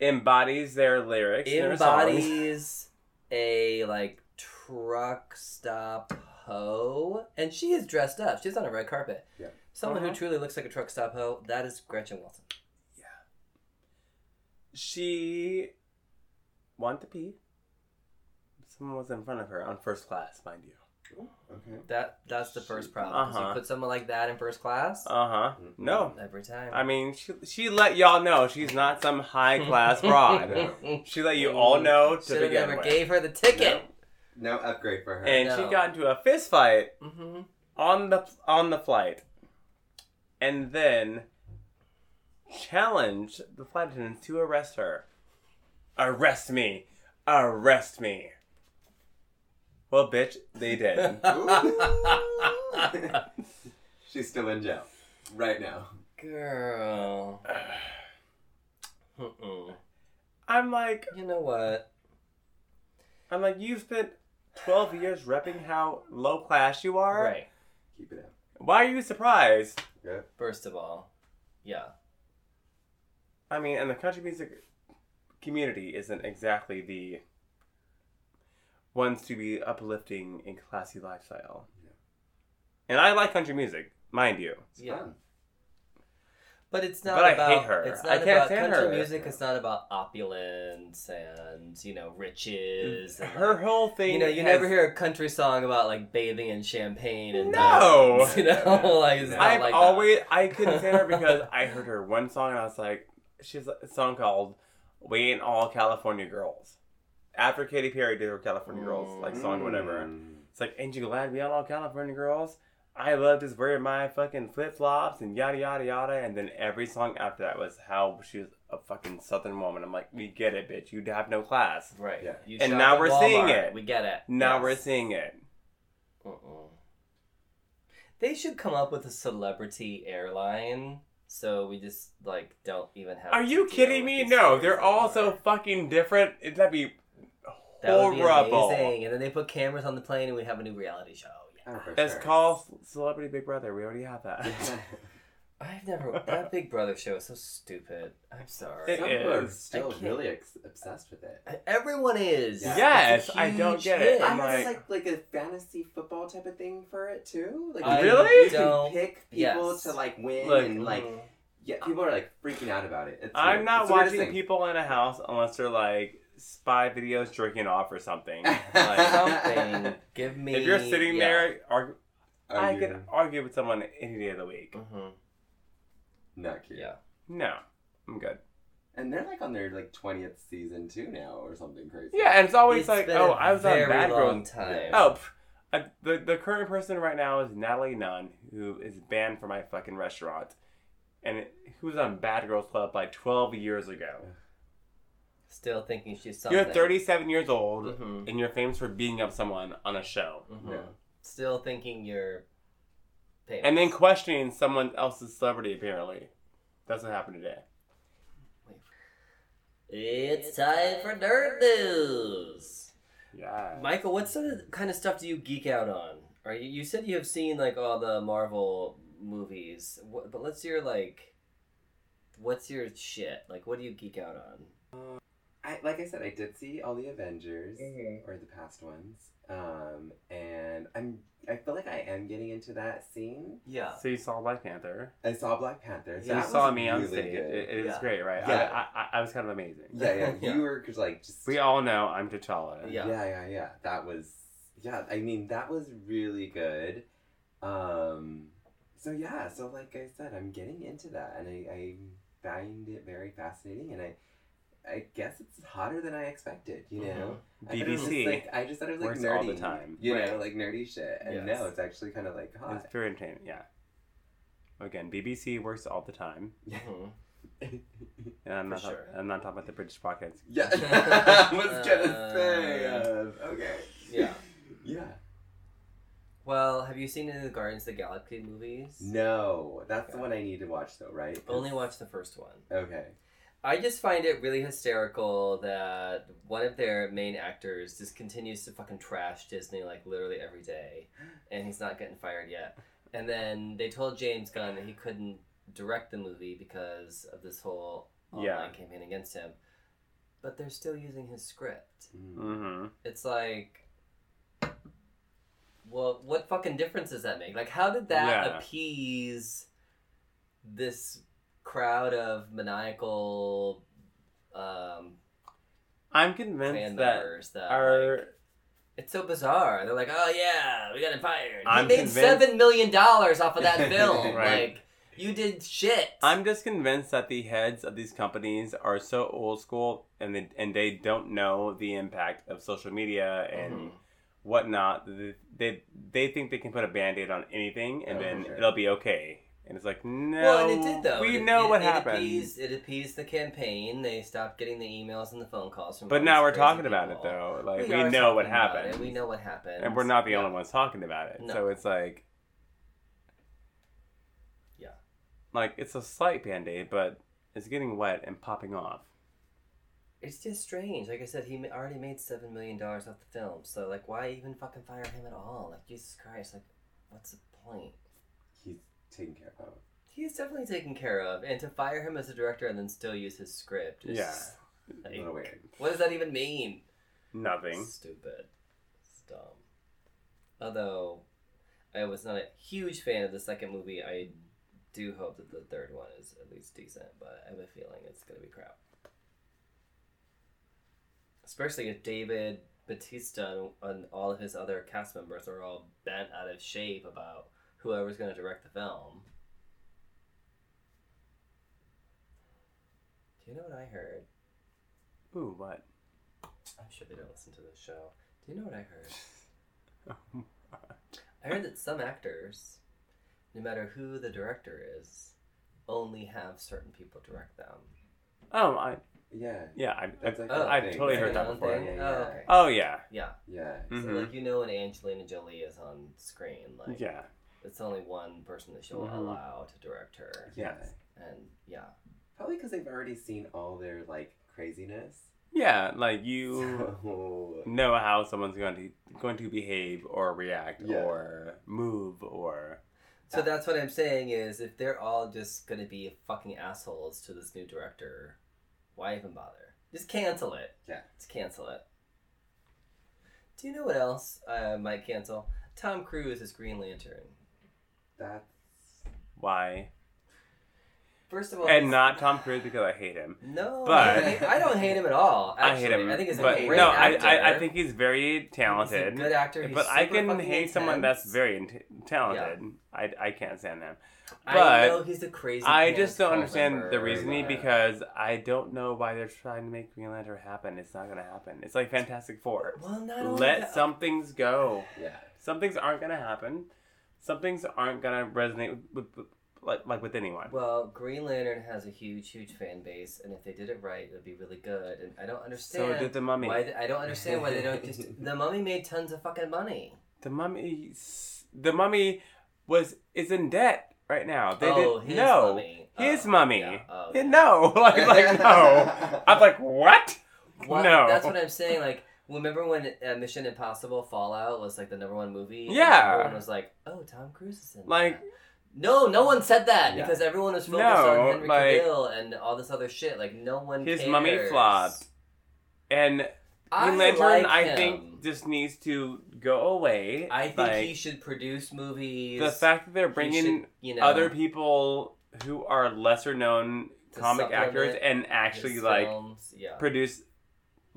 Embodies their lyrics. in their embodies a like truck stop hoe, and she is dressed up. She's on a red carpet. Yeah. Someone Uh-huh. who truly looks like a truck stop hoe. That is Gretchen Wilson. Yeah. She wanted to pee. Someone was in front of her on first class, mind you. okay. That that's the first problem. 'cause Uh-huh. You put someone like that in first class Uh huh. No, every time. I mean she she let y'all know she's not some high class broad. She let you all know to Should have begin never with. gave her the ticket. No upgrade for her. and No. she got into a fist fight hmm on the on the flight, and then challenged the flight attendants to arrest her. Arrest me! Arrest me! Well, bitch, they did. She's still in jail right now. Girl. Mm-mm. I'm like, You know what? I'm like, you spent 12 years repping how low class you are. Right. Keep it up. Why are you surprised? Yeah. First of all, yeah. I mean, and the country music community isn't exactly the ones to be uplifting and classy lifestyle. Yeah. And I like country music, mind you. It's Yeah. fun. But it's not But I about hate her. it's I not can't about stand country her. music. It's not about opulence and you know riches. And, Her like, whole thing. you know, you has- never hear a country song about like bathing in champagne and No! diamonds, you know, like it's not I've like that. always I couldn't stand her because I heard her one song and I was like, she's a song called "We Ain't All California Girls." After Katy Perry did her California Girls like song, whatever. Mm. It's like, ain't you glad we ain't all California girls? I love just wearing my fucking flip flops and yada yada yada. And then every song after that was how she was a fucking southern woman. I'm like, we get it, bitch. You have no class. right. Yeah. You And now we're seeing it. We get it. Now Yes. we're seeing it. Mm-mm. They should come up with a celebrity airline, so we just like don't even have. Are you kidding me? No, they're all so fucking different. It- That'd be That would be horrible. amazing. And then they put cameras on the plane, and we have a new reality show. Oh, yeah. Oh, It's sure. called Celebrity Big Brother. We already have that. I've never that Big Brother show is so stupid. I'm sorry. It Some people are still really ex- obsessed with it. Everyone is. Yeah. Yes, I don't get it. hit. I I'm heard like- like like a fantasy football type of thing for it too. Like I Really? You don't- can pick people yes. to like win Look, and like yeah, people are like freaking out about it. It's I'm weird. not It's watching people in a house unless they're like spy videos jerking off or something. Like, something. Give me. if you're sitting yeah. there, argue, I you can argue with someone any day of the week. Mhm. not cute? Yeah. No, I'm good. And they're like on their like twentieth season too now or something crazy. Yeah, and it's always It's like, oh, I was on Bad long Girls. time. Oh, pff, I, the the current person right now is Natalie Nunn, who is banned from my fucking restaurant, and who was on Bad Girls Club like 12 years ago. Still thinking she's something. You're 37 years old, Mhm. and you're famous for beating up someone on a show, Mhm. Yeah. Still thinking you're. Famous. and then questioning someone else's celebrity. Apparently, that's what happened today. It's time for nerd news. Yeah. Michael, what sort of kind of stuff do you geek out on? Are you? You said you have seen like all the Marvel movies, what, but let's hear like, what's your shit? Like, what do you geek out on? I like I said, I did see all the Avengers Mhm. or the past ones, um, and I'm I feel like I am getting into that scene. Yeah. So you saw Black Panther. I saw Black Panther. So you saw was me on really stage. good. It, it was great, right? Yeah. I, I, I was kind of amazing. Yeah, yeah. Yeah. You were just like just We all know I'm T'Challa. Yeah. yeah, yeah, yeah. That was yeah. I mean, that was really good. Um, so yeah, so like I said, I'm getting into that, and I, I find it very fascinating, and I, I guess it's hotter than I expected. You know, I thought it was just, BBC like I just thought it was like works nerdy all the time. You know, like nerdy shit, and Yes. no, it's actually kind of like hot. It's very entertaining. Yeah. Again, BBC works all the time, Mhm. and I'm For not. sure. I'm not talking about the British podcast. yeah, I was gonna Uh, say. Uh, okay. Yeah. Yeah. Well, have you seen any of the Guardians of the Galaxy movies? No, that's the one I need to watch though, right? Only watch the first one. Okay. I just find it really hysterical that one of their main actors just continues to fucking trash Disney like literally every day, and he's not getting fired yet. And then they told James Gunn that he couldn't direct the movie because of this whole online Yeah. campaign against him. But they're still using his script. Mm. Mm-hmm. It's like, well, what fucking difference does that make? Like, how did that Yeah. appease this crowd of maniacal um, I'm convinced that members that our like, it's so bizarre. They're like, oh yeah, we got him fired. I'm made convinced- seven million dollars off of that film. Right. Like, you did shit. I'm just convinced that the heads of these companies are so old school and they, and they don't know the impact of social media and Mhm. whatnot. They, they they think they can put a band-aid on anything and Oh, then sure. it'll be okay. And it's like, no, Well, and it did though. we It- know it, what it happened. Appeased, it appeased the campaign. They stopped getting the emails and the phone calls from. but now we're talking about it though. Like we, are know what happened. We know what happened. and we're not the Yeah. only ones talking about it. No. So it's like, Yeah. like it's a slight band-aid, but it's getting wet and popping off. It's just strange. Like I said, he already made seven million dollars off the film. So like, why even fucking fire him at all? Like Jesus Christ! Like, what's the point? Taken care of. He's definitely taken care of, and to fire him as a director and then still use his script is Yeah. A like, little weird. what does that even mean? Nothing. Stupid. It's dumb. Although I was not a huge fan of the second movie, I do hope that the third one is at least decent, but I have a feeling it's gonna be crap. Especially if David Bautista and all of his other cast members are all bent out of shape about whoever's gonna direct the film. Do you know what I heard? Ooh, what? I'm sure they don't listen to this show. Do you know what I heard? I heard that some actors, no matter who the director is, only have certain people direct them. Oh, I Yeah. yeah, I, I, That's like Oh, a I've thing, totally heard that Another before. thing? Yeah, Oh, yeah. okay. Oh yeah, Yeah. Yeah. So Mhm. like you know when Angelina Jolie is on screen, like yeah, it's only one person that she'll Mhm. allow to direct her. Yeah. And yeah. Probably because they've already seen all their like craziness. yeah. Like you So, know how someone's going to going to behave or react Yeah. or move or So that's what I'm saying is if they're all just gonna be fucking assholes to this new director, why even bother? Just cancel it. Yeah. Just cancel it. Do you know what else I might cancel? Tom Cruise is Green Lantern. That's why. First of all, And not Tom Cruise because I hate him. no, but- I, I don't hate him at all. I hate him. I think he's a but great no, I, actor. I I think he's very talented. He's a good actor. He's but I can hate someone that's very talented. I, I can't stand them. I but know he's a crazy. I just don't understand the reasoning but- uh, because I don't know why they're trying to make Green Lantern happen. It's not gonna happen. It's like Fantastic Four. Well, not Let that- some things go. yeah. Some things aren't gonna happen. Some things aren't gonna resonate with, with like like with anyone. Well, Green Lantern has a huge, huge fan base, and if they did it right, it would be really good. And I don't understand. So did the Mummy. Why th- I don't understand why they don't just. The Mummy made tons of fucking money. The Mummy. The Mummy was is in debt right now. They oh, did his no. Mummy. His Oh, mummy. yeah. Oh, Yeah. No, like, like no. I'm like, what? What? No. That's what I'm saying. Like, remember when uh, Mission Impossible Fallout was like the number one movie? And Yeah. Everyone was like, "Oh, Tom Cruise is in." Like, that." no, no one said that Yeah. because everyone was focused No, on Henry like- Cavill and all this other shit. Like, no one. His cares. mummy flopped. and I Green Lantern, like I think, just needs to go away. I think like, he should produce movies. the fact that they're bringing should, you know, other people who are lesser known comic actors and actually like films, yeah. produce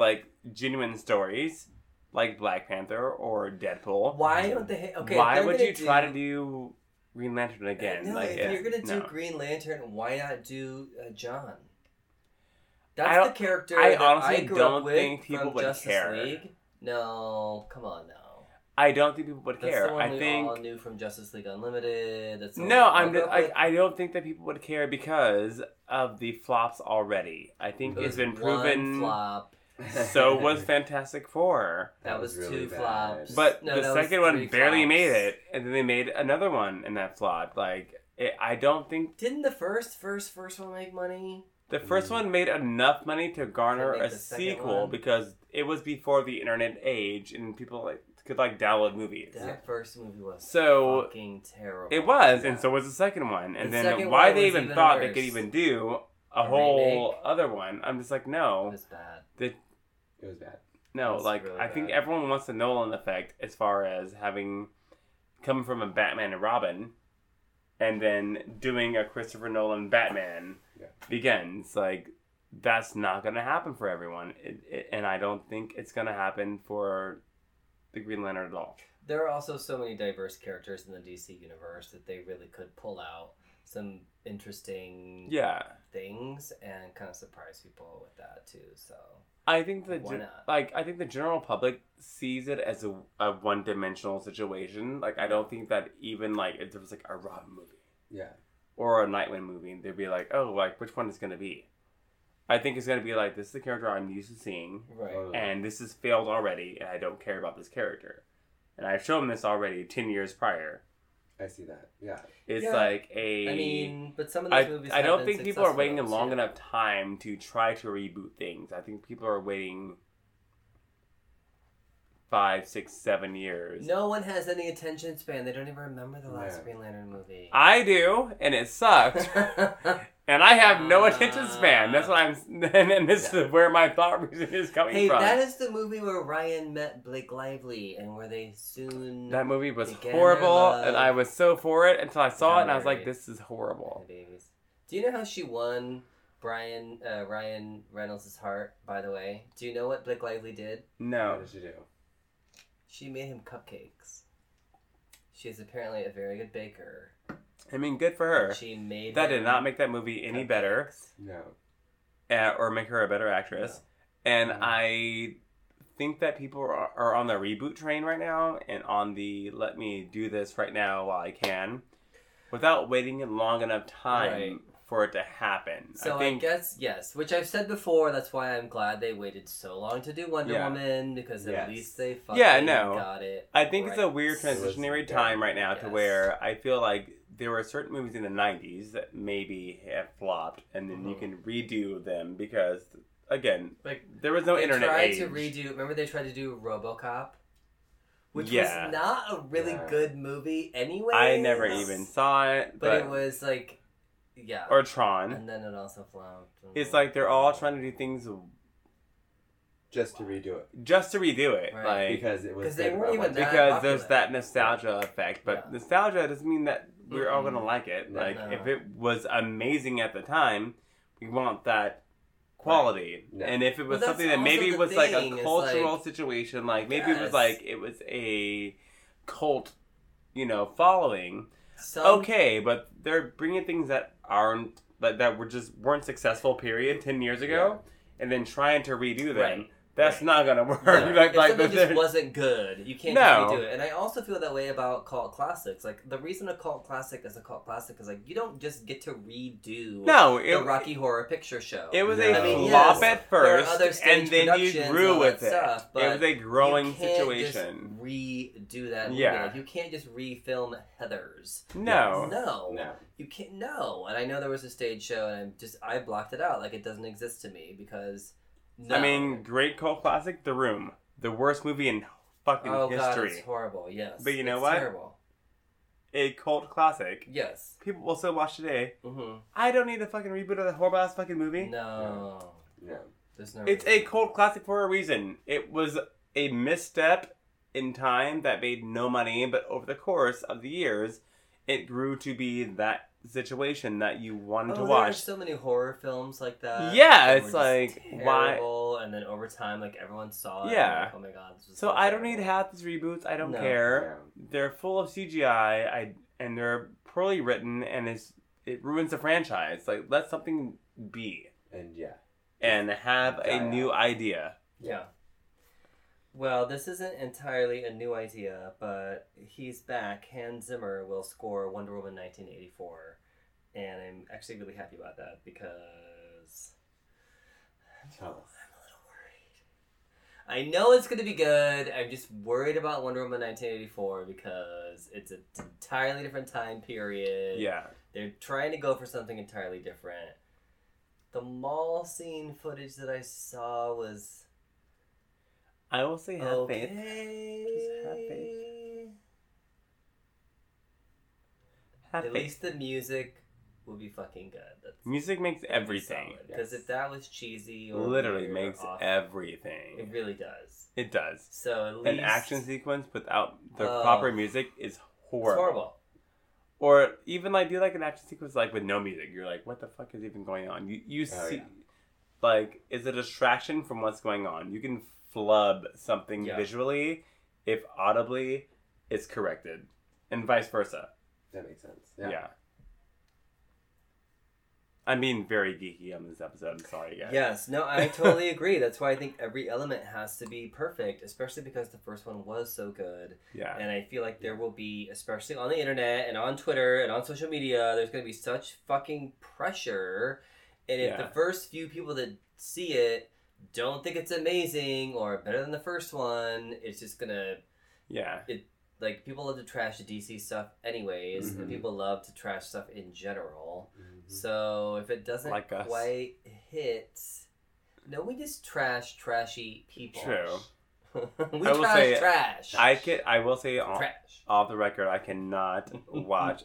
like genuine stories like Black Panther or Deadpool. Why don't they? Okay, Why would you try to do Green Lantern again? No, like if it- you're gonna do no. Green Lantern, why not do uh, John? That's the character I honestly I don't think people would Justice care. League. No, come on now. I don't think people would That's care. I think all knew from Justice League Unlimited. That's no, I'm just, I. I don't think that people would care because of the flops already. I think It it's was been proven. flop. So was Fantastic Four. That, That was, was really two bad. flops. But No, the second one barely flops. made it, and then they made another one, and that flopped. Like, it, I don't think Didn't the first, first, first one make money? The first Mm. one made enough money to garner a sequel one? because it was before the internet age and people like could like download movies. That first movie was So fucking terrible. it was, Yeah. and so was the second one. And The then why they even even thought they could even do a, A whole remake? other one, I'm just like, It no, was bad. It was bad. no. It's Like really I think everyone wants the Nolan effect as far as having come from a Batman and Robin, and then doing a Christopher Nolan Batman Yeah. begins. Like that's not going to happen for everyone, it, it, and I don't think it's going to happen for the Green Lantern at all. There are also so many diverse characters in the DC universe that they really could pull out some interesting Yeah, things and kind of surprise people with that too. So I think the Why gen- not? like I think the general public sees it as a, a one dimensional situation. Like I don't think that even like if there was like a Robin movie Yeah. or a Nightwing movie, they'd be like, oh, like which one is going to be? I think it's going to be like this is the character I'm used to seeing, right. Totally. and this has failed already, and I don't care about this character. And I've shown this already ten years prior. I see that. Yeah. It's Yeah. like a. I mean, but some of those I, movies. I have don't been think people are waiting a too. long enough time to try to reboot things. I think people are waiting five, six, seven years. No one has any attention span. They don't even remember the last Yeah. Green Lantern movie. I do, and it sucked. and I have no attention span. That's what I'm. And, and this is where my thought reason is coming hey, from. that is the movie where Ryan met Blake Lively, and where they soon That movie was horrible, and I was so for it until I saw it, and I was like, "This is horrible." Do you know how she won Brian uh, Ryan Reynolds' heart? By the way, do you know what Blake Lively did? No, What did you do? She made him cupcakes. She is apparently a very good baker. I mean, good for her. She made That did not make that movie any better. No. uh, or make her a better actress. And No. I think that people are, are on the reboot train right now, and on the let me do this right now while I can, without waiting a long enough time Right. For it to happen. So I I, guess yes, which I've said before. That's why I'm glad they waited so long to do Wonder Yeah. Woman because Yes. at least they fucking Yeah, no. got it. I think it's a weird It transitionary very time right now to where I feel like there were certain movies in the 90s that maybe have flopped and then you Mhm. can redo them because again Like there was no they internet tried age. to redo. Remember they tried to do RoboCop, which Yeah. was not a really Yeah. good movie anyway. I never even saw it But, but, it was like, yeah. or Tron. and then it also flopped. It's like they're all trying to do things Just to redo it. just to redo it Right. like Because it was 'Cause they weren't even one- that- because there's that nostalgia effect but Yeah. nostalgia doesn't mean that we're all Mm-mm. gonna like it like No. if it was amazing at the time we want that quality No. and if it was Well, something that maybe the was like a cultural like- situation like maybe it was like it was a cult you know following Some, okay but they're bringing things that aren't that, that were just weren't successful period 10 years ago and then trying to redo them Right. That's Right. not gonna work No. like if like something the- just wasn't good, you can't No. just redo it. And I also feel that way about cult classics. Like the reason a cult classic is a cult classic is like you don't just get to redo no the Rocky Horror Picture Show. It was No. a I mean, flop yes, at there are first, other and then you grew with it. stuff, it but was a growing you can't situation. Just redo that movie. Yeah. Like, you can't just refilm Heathers. No, No. No. You can't. No. And I know there was a stage show, and I'm just I blocked it out. Like it doesn't exist to me because. No. I mean, great cult classic, The Room, the worst movie in fucking oh god, history. it's horrible. Yes. But you know It's what? Terrible. A cult classic. Yes. People will still watch today. Mm-hmm. I don't need a fucking reboot of the horrible ass fucking movie. No. No. There's no. It's a cult classic for a reason. It was a misstep in time that made no money, but over the course of the years, it grew to be that situation that you wanted Oh, to there watch. are so many horror films like that. Yeah, that it's were just like, why- terrible, And then over time, like everyone saw it. Yeah. and, like, oh my god. This was So I don't need half these reboots. I don't No. care. They're full of CGI. I and they're poorly written, and it's it ruins the franchise. Like let something be And yeah. and have a Die new idea. Yeah. Well, this isn't entirely a new idea, but he's back. Hans Zimmer will score Wonder Woman 1984. And I'm actually really happy about that because Tell us. I'm a little worried. I know it's going to be good. I'm just worried about Wonder Woman 1984 because it's an entirely different time period. Yeah. They're trying to go for something entirely different. the mall scene footage that I saw was I will say have okay. faith. Just have faith. Have At faith. least the music will be fucking good. That's Music makes everything. Because if that was cheesy or Literally weird or makes off, everything. it really does. It does. So at least An action sequence without the Oh. proper music is it's horrible. horrible. Or even like do like an action sequence like with no music. You're like, what the fuck is even going on? You you Oh, see, yeah. like, is a distraction from what's going on. You can flub something Yeah. visually if audibly it's corrected, and vice versa. That makes sense. Yeah. Yeah. I'm being very geeky on this episode. I'm sorry, guys. Yes, no, I totally agree. That's why I think every element has to be perfect, especially because the first one was so good. Yeah. And I feel like there will be, especially on the internet and on Twitter and on social media, there's going to be such fucking pressure. And if Yeah. the first few people that see it don't think it's amazing or better than the first one, it's just to, Yeah. It like, people love to trash the DC stuff anyways, and Mhm. people love to trash stuff in general. Mhm. So if it doesn't Like quite hit, no, we just trash trashy people. True. we I will trash say, trash. I can. I will say off, off the record, I cannot watch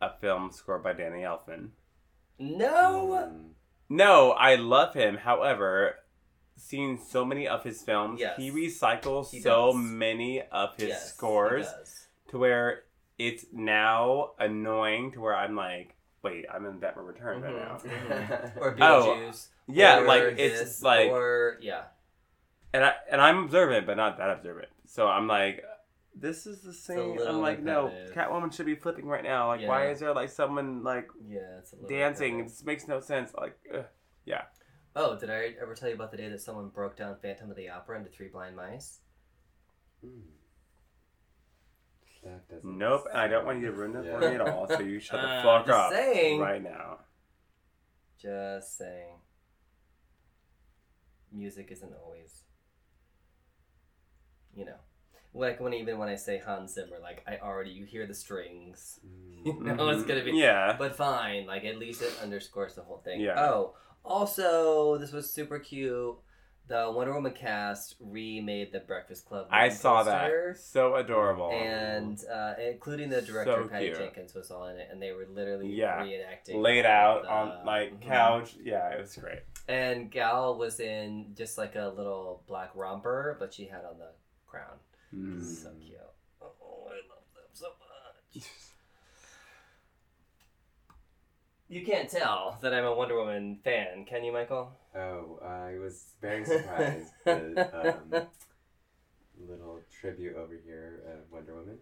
a film scored by Danny Elfman. No. Mm. No, I love him. However, seeing so many of his films, Yes. he recycles He so does. many of his Yes, scores to where it's now annoying to where I'm like, wait, I'm in Batman Returns right now. Mhm, mhm. Or Oh, Beetlejuice. Yeah, or like this, it's like, Or yeah. and I and I'm observant, but not that observant. So I'm like, this is the same. I'm like, no, repetitive. Catwoman should be flipping right now. Like, why is there like someone like Yeah, it's a dancing? repetitive. It makes no sense. Like, ugh. Oh, did I ever tell you about the day that someone broke down Phantom of the Opera into Three Blind Mice? Mm. That doesn't. nope. And I don't want you to ruin it for me at all. So you shut the Uh, fuck up saying. right now. Just saying. Music isn't always, you know, like when even when I say Hans Zimmer, like I already you hear the strings, you Mm. know it's gonna be. Mm-hmm. Yeah. But fine, like at least it underscores the whole thing. Yeah. Oh, also this was super cute. The Wonder Woman cast remade the Breakfast Club. I saw poster, that. So adorable. And uh, including the director So Patty cute. Jenkins was all in it, and they were literally Yeah. reenacting Laid out the- on like Mhm. couch. Yeah, it was great. And Gal was in just like a little black romper, but she had on the crown. Mm. So cute. Oh, I love them so much. You can't tell that I'm a Wonder Woman fan, can you, Michael? Oh, I was very surprised. the um, little tribute over here of Wonder Woman.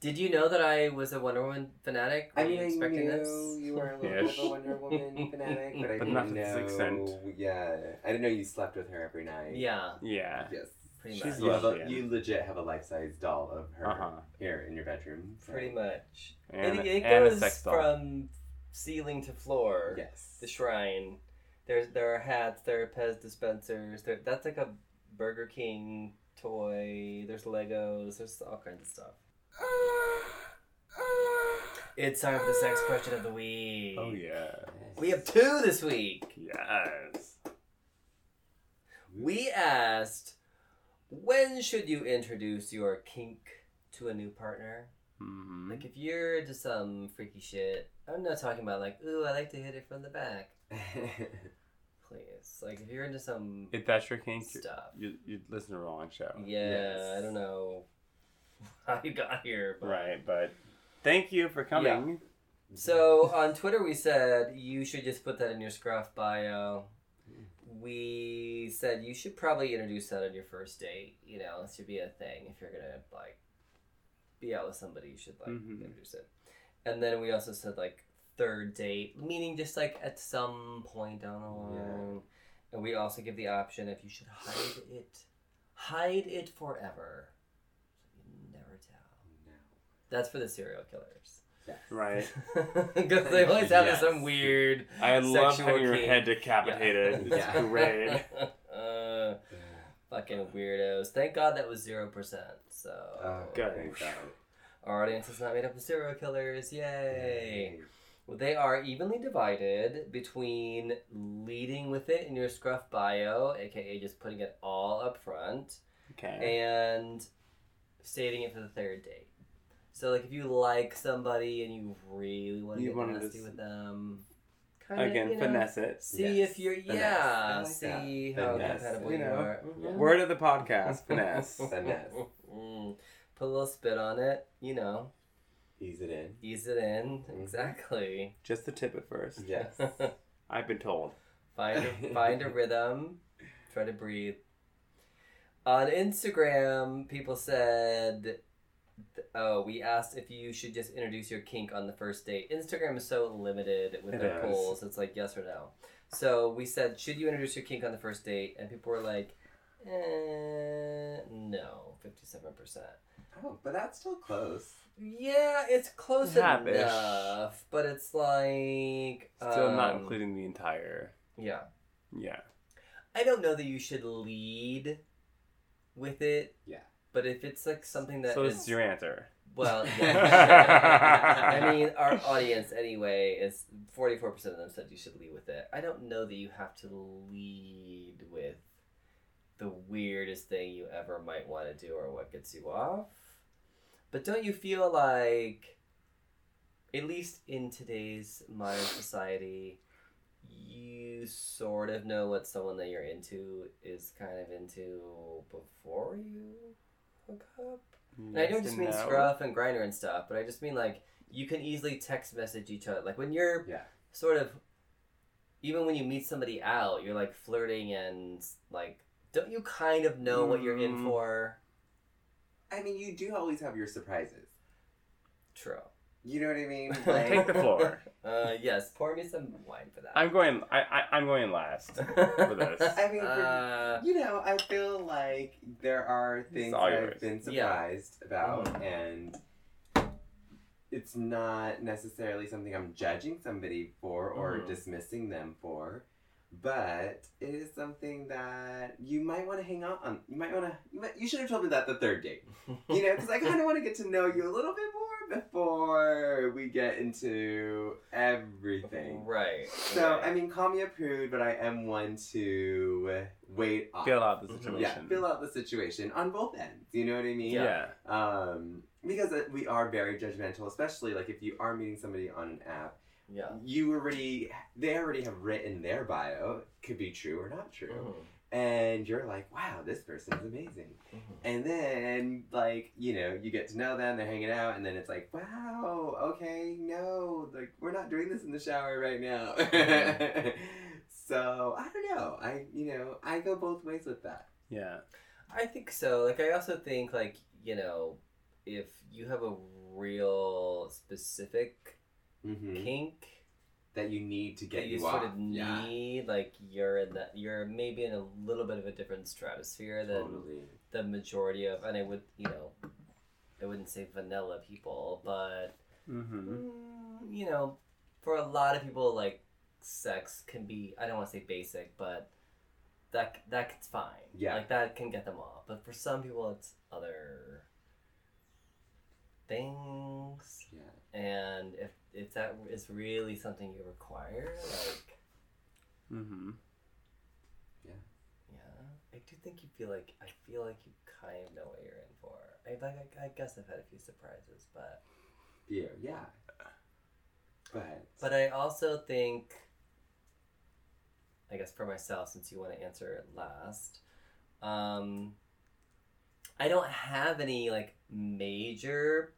Did you know that I was a Wonder Woman fanatic? Were I you meid expecting knew this? you were a little bit of a Wonder Woman fanatic, but I But didn't not know. extent. Yeah, I didn't know you slept with her every night. Yeah, Yeah. Yes. pretty She's much. You, have a, you legit have a life-size doll of her Uh huh. here in your bedroom. so- Pretty much. And, it it and a goes sex doll. from ceiling to floor. Yes. the shrine. There's there are hats, there are Pez dispensers. There that's like a Burger King toy. There's Legos. There's all kinds of stuff. It's time for the sex question of the week. Oh yeah. We have two this week. Yes. We asked, when should you introduce your kink to a new partner? Hmm Like if you're into some freaky shit, I'm not talking about like, ooh, I like to hit it from the back. Please, like if you're into some If that's your kink, stuff. you, you listen to the wrong show. Yeah, Yes. I don't know how you got here. But... Right, but thank you for coming. So on Twitter, we said you should just put that in your scruff bio. We said you should probably introduce that on your first date. You know, it should be a thing. If you're gonna like be out with somebody, you should like Mhm. introduce it. And then we also said like third date, meaning just like at some point down the line. And we also give the option if you should hide it, hide it forever, so you never tell. No. That's for the serial killers. Yes. Right. Because they always have Yes. some weird. I love having your head decapitated. Yeah. It's great. fucking weirdos. Thank God that was zero percent. So Oh, Good. thank God. our audience is not made up of serial killers. Yay! They are evenly divided between leading with it in your scruff bio, aka just putting it all up front, Okay. and stating it for the third date. So, like, if you like somebody and you really want to You get wanna nasty with them, kind of Again, you know, finesse it. See Yes, if you're finesse. yeah. Like see that. how Finesse, compatible you you, know. are. Yeah. Mhm. Word of the podcast, finesse. Finesse. Mm. Put a little spit on it. You know, Ease it in. ease it in. Mhm. Exactly. Just the tip at first. Yes. I've been told. find a, find a rhythm. Try to breathe. On Instagram, people said, "Oh, we asked if you should just introduce your kink on the first date." Instagram is so limited with It their is. polls; it's like yes or no. So we said, "Should you introduce your kink on the first date?" And people were like, eh, "No, fifty-seven percent." Oh, but that's still close. Yeah, it's close Half-ish. enough, but it's like Still not um, including the entire. Yeah, Yeah. I don't know that you should lead with it. Yeah. But if it's like something that so is is your answer. well, yeah. I mean, our audience anyway is forty-four percent of them said you should lead with it. I don't know that you have to lead with the weirdest thing you ever might want to do or what gets you off. But don't you feel like, at least in today's modern society, you sort of know what someone that you're into is kind of into before you hook up? And I don't just mean no. scruff and Grindr and stuff, but I just mean like you can easily text message each other. Like when you're Yeah. sort of, even when you meet somebody out, you're like flirting and like, don't you kind of know what you're in Mm. for? I mean, you do always have your surprises. True. You know what I mean? Take the floor. Uh, yes, pour me some wine for that. I'm going. I, I I'm going last. for this. I mean, for- Uh, you know, I feel like there are things all I've yours. been Yeah. surprised about, Mhm. and it's not necessarily something I'm judging somebody for or Mhm. dismissing them for, but it is something that you might want to hang out on. You might want to. You, might, you should have told me that the third date. You know, because I kind of want to get to know you a little bit more before we get into everything. right. So, right. I mean, call me a prude, but I am one to wait off. Fill out the situation. Yeah, fill out the situation on both ends. You know what I mean? Yeah. Um, because uh, we are very judgmental, especially like if you are meeting somebody on an app, yeah. you already they already have written their bio, could be true or not true, Mhm, and you're like, wow, this person is amazing. mhm. And then, like, you know, you get to know them, they're hanging out, and then it's like, wow, okay, no, like, we're not doing this in the shower right now. so, I don't know. I, you know, I go both ways with that. Yeah. I think so. Like, I also think, like, you know, if you have a real specific Mm-hmm. kink That you need to that get you you, sort off. of Yeah, need, like, you're in that, you're maybe in a little bit of a different stratosphere than totally. the majority of, and I would, you know, I wouldn't say vanilla people, but, Mm-hmm. mm, you know, for a lot of people, like, sex can be, I don't want to say basic, but that, that's fine. Yeah. Like, that can get them off. But for some people, it's other things. Yeah. And if, if that is really something you require, like, Mm-hmm. yeah, I do think you feel like, I feel like you kind of know what you're in for. I, like, I, I guess I've had a few surprises, but. Beer, yeah. But, But I also think, I guess for myself, since you want to answer it last, um, I don't have any like major So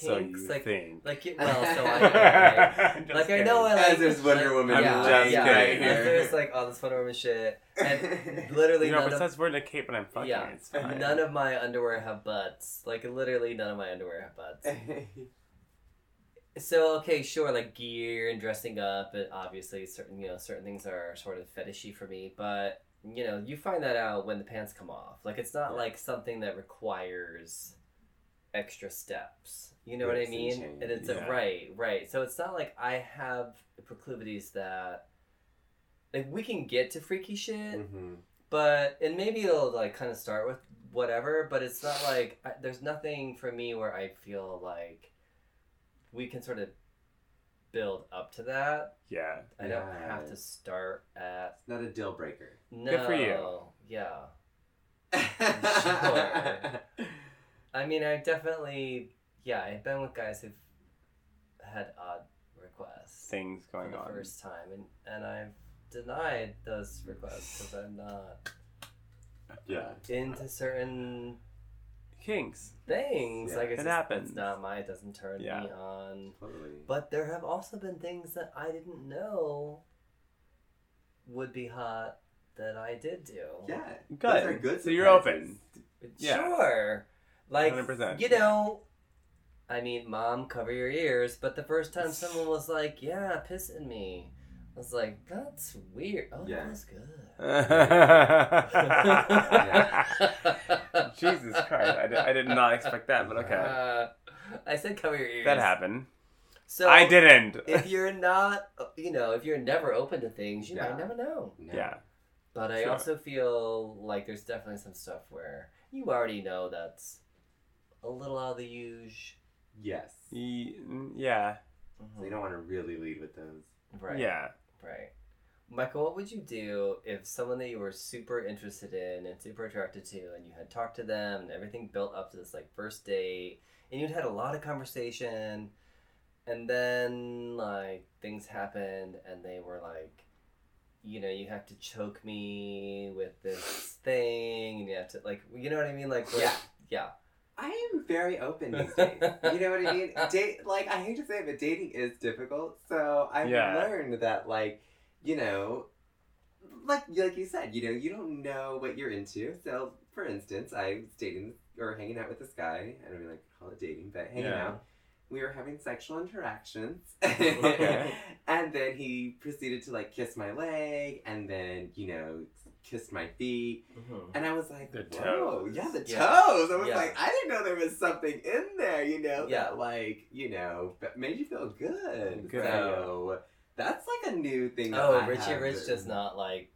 Kinks, you like- think? like it, well, so I right? Just like I know I As like there's Wonder like- Woman yeah, just yeah, kidding. as there's like all this Wonder Woman shit, and literally You know, none but of says we're a cape and I'm fucking. yeah, It's fine. none of my underwear have butts. Like literally none of my underwear have butts. So okay, sure, like gear and dressing up, and obviously certain you know certain things are sort of fetishy for me, but you know you find that out when the pants come off. Like it's not like something that requires extra steps. You know what I Whips and mean? And it's Yeah. a, right, right. So it's not like I have proclivities that like we can get to freaky shit, hmm but and maybe it'll like kind of start with whatever but it's not like I, there's nothing for me where i feel like we can sort of build up to that. Yeah. I don't have to start at It's not a deal breaker. no. Good for you. Yeah. Sure. I mean, I've definitely yeah. I've been with guys who've had odd requests Things for going the on. first time, and and I've denied those requests because I'm not yeah. into certain Kinks. things. Yeah, like it's it just- happens. It's not my. It doesn't turn Yeah. me on. Totally. But there have also been things that I didn't know would be hot that I did do. yeah. Good. Those are good So you're open. Yeah. Sure. Like 100%. you know, I mean, mom, cover your ears. But the first time someone was like, "Yeah, pissing me," I was like, "That's weird." Oh, Yeah. that was good. Jesus Christ. I did, I did not expect that, but okay. Uh, I said cover your ears. That happened. So I didn't. if you're not, you know, if you're never open to things, you Yeah. might never know. No. yeah. But I Sure. also feel like there's definitely some stuff where you already know that's a little out of the usual. Yes. Ye- Yeah. Mm-hmm. So you don't want to really lead with those. Right. Yeah. Right. Michael, what would you do if someone that you were super interested in and super attracted to, and you had talked to them, and everything built up to this like first date, and you'd had a lot of conversation, and then like things happened, and they were like, you know, you have to choke me with this thing, and you have to like, you know what I mean? Like, like- Yeah. yeah, I am very open these days. you know what I mean? Date like I hate to say it, but dating is difficult. So I've Yeah. learned that like, you know, like like you said, you know, you don't know what you're into. So for instance, I was dating or hanging out with this guy. I don't even like call it dating, but hanging Yeah. out. We were having sexual interactions. Okay. and then he proceeded to like kiss my leg and then, you know, kissed my feet. Mhm. And I was like, The Whoa, toes. yeah, the Yeah. toes. I was Yeah. like, I didn't know there was something in there, you know, Yeah. that like, you know, that made you feel good. Good. So that's like a new thing. Oh, I Richie have Rich that- does not like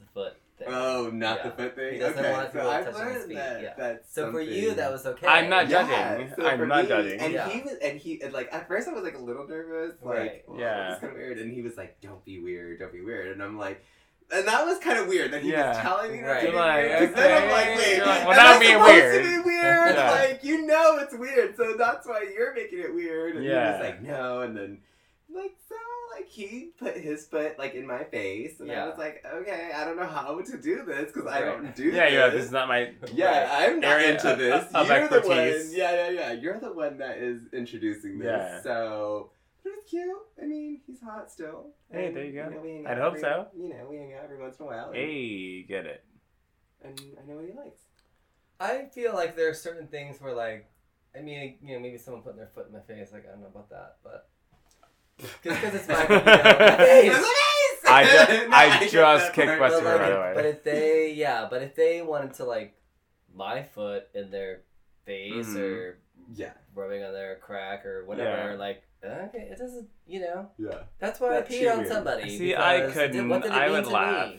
the foot thing. Oh, not the foot thing. He doesn't okay, want so people I've touching his learned feet, that. yeah. That's So for you, that was okay. I'm not Yeah, judging. so I'm not me- judging. And Yeah. he was, and he, and like at first I was like a little nervous, like, Right. oh, Yeah. it's kind of weird. And he was like, "Don't be weird, don't be weird," and I'm like. And that was kind of weird that he Yeah. was telling me not Right. to be You're like, weird. 'cause then I'm like, okay. wait, You're like, well, am now being supposed weird. to be weird? Yeah. Like, you know it's weird, so that's why you're making it weird. And Yeah. he was like, no, and then like so, like he put his foot like in my face, and Yeah. I was like, okay, I don't know how to do this because I don't do Yeah, yeah, this. this is not my. Yeah, I'm not area into this. of- of You're the one. Yeah, yeah, yeah. You're the one that is introducing this. Yeah. So, but it was cute. I mean, he's hot still. Hey, And, there you go. know, I'd hope every- so. You know, we hang out every once in a while. And, Hey, get it. and I know what he likes. I feel like there are certain things where, like, I mean, you know, maybe someone putting their foot in my face, like, I don't know about that, but. Because it's my, you know, my face. I ju- No, I get just that kicked part. Wes- But, Western, like, by the if- way. but if they, yeah, but if they wanted to, like, my foot in their face Mhm. or Yeah, rubbing on their crack or whatever, Yeah. like, okay, it doesn't, you know, yeah. that's why That's I peed on weird. somebody. See, I couldn't- What did it I would laugh.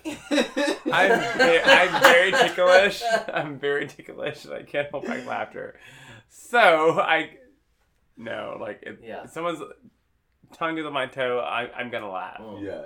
I'm ve- I'm very ticklish. I'm very ticklish, and I can't hold back laughter. So I, no, like if Yeah. if someone's tongue is on my toe, I, I'm gonna laugh. Mm. yeah.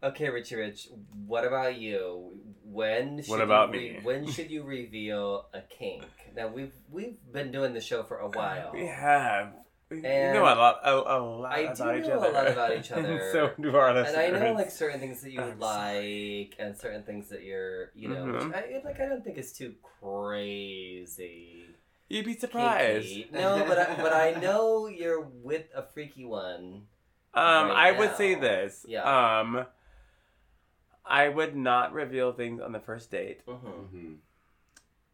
Okay, Richie Rich, what about you? When should What about you re- me? when should you reveal a kink? Now we've we've been doing the show for a while. We have. We And know a lot, a, a lot I do about each know a lot about each other. so do our And. I know like certain things that you I'm like and certain things that you're you know Mhm. which I like I don't think is too crazy. You'd be surprised. kinky. No, but I, but I know you're with a freaky one. Um, right I would say this. Yeah. Um, I would not reveal things on the first date. Mm-hmm. hmm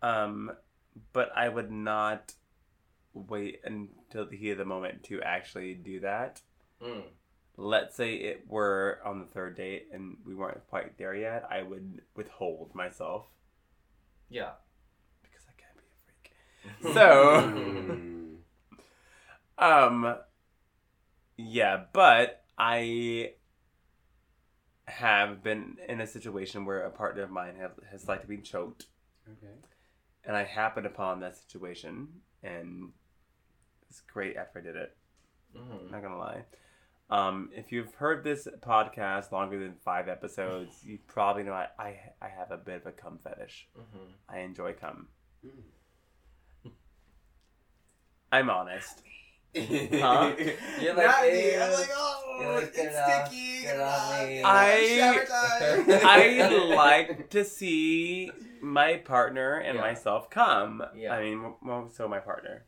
Um, but I would not wait until the heat of the moment to actually do that. Mm. Let's say it were on the third date and we weren't quite there yet. I would withhold myself Yeah. because I can't be a freak. So, um, yeah, but I have been in a situation where a partner of mine have, has liked to be choked, Okay. and I happened upon that situation, and it's great after I did it. Mhm. Not gonna lie. Um, if you've heard this podcast longer than five episodes, you probably know I, I, I have a bit of a cum fetish. Mhm. I enjoy cum. Mm. I'm honest. Huh? You're like, Not me. I'm like, oh, You're like, it's off, sticky. get it Get it off off. me." I- I like to see my partner and Yeah. myself come. Yeah. I mean, more so my partner.